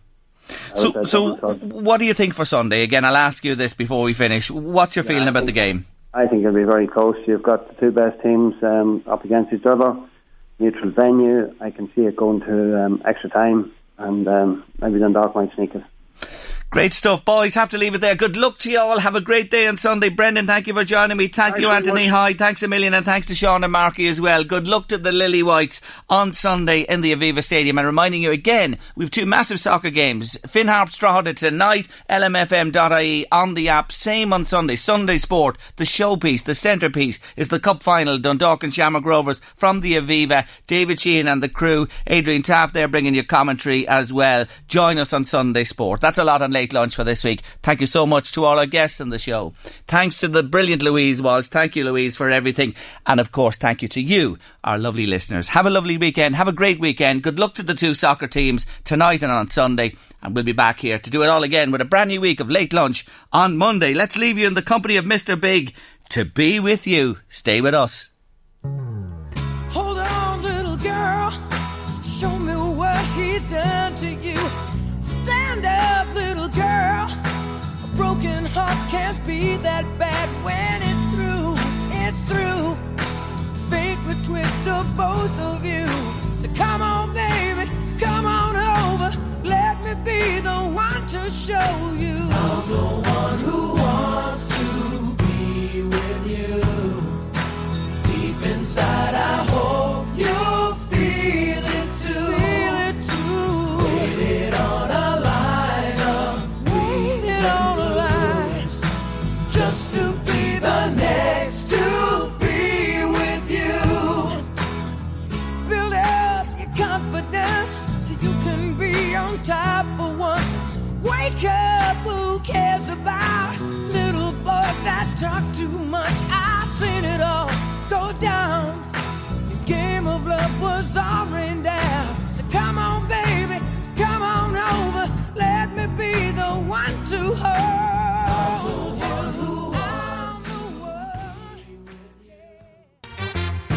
So, so what do you think for Sunday? Again, I'll ask you this before we finish. What's your feeling about the game? I think it'll be very close. You've got the two best teams um, up against each other, neutral venue. I can see it going to um, extra time, and um, maybe Dundalk might sneak it. Great stuff, boys. Have to leave it there. Good luck to you all. Have a great day on Sunday. Brendan, thank you for joining me. Thank you, Anthony Hoy, Thanks a million, and thanks to Sean and Markey as well. Good luck to the Lily Whites on Sunday in the Aviva Stadium. And reminding you again, we've two massive soccer games. Finn Harp Drogheda tonight, lmfm.ie on the app. Same on Sunday. Sunday Sport, the showpiece, the centrepiece is the Cup Final. Dundalk and Shamrock Rovers from the Aviva. David Sheehan and the crew. Adrian Taft they're bringing you commentary as well. Join us on Sunday Sport. That's a lot on. Late lunch for this week. Thank you so much to all our guests on the show. Thanks to the brilliant Louise Walsh. Thank you, Louise, for everything. And of course, thank you to you, our lovely listeners. Have a lovely weekend. Have a great weekend. Good luck to the two soccer teams tonight and on Sunday. And we'll be back here to do it all again with a brand new week of late lunch on Monday. Let's leave you in the company of Mr. Big to be with you. Stay with us. Hold on, little girl. Show me what he's done both of you. So come on, baby, come on over. Let me be the one to show you. I'm the one who wants to be with you. Deep inside, I hope talk too much? I've seen it all go down. The game of love was all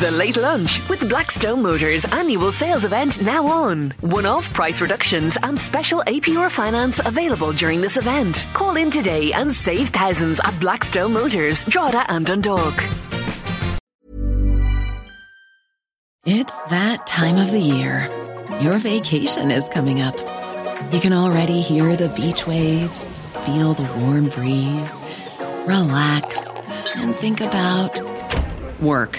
The Late Lunch with Blackstone Motors annual sales event now on. One off price reductions and special APR finance available during this event. Call in today and save thousands at Blackstone Motors, Drogheda and Dundalk. It's that time of the year. Your vacation is coming up. You can already hear the beach waves, feel the warm breeze, relax, and think about work.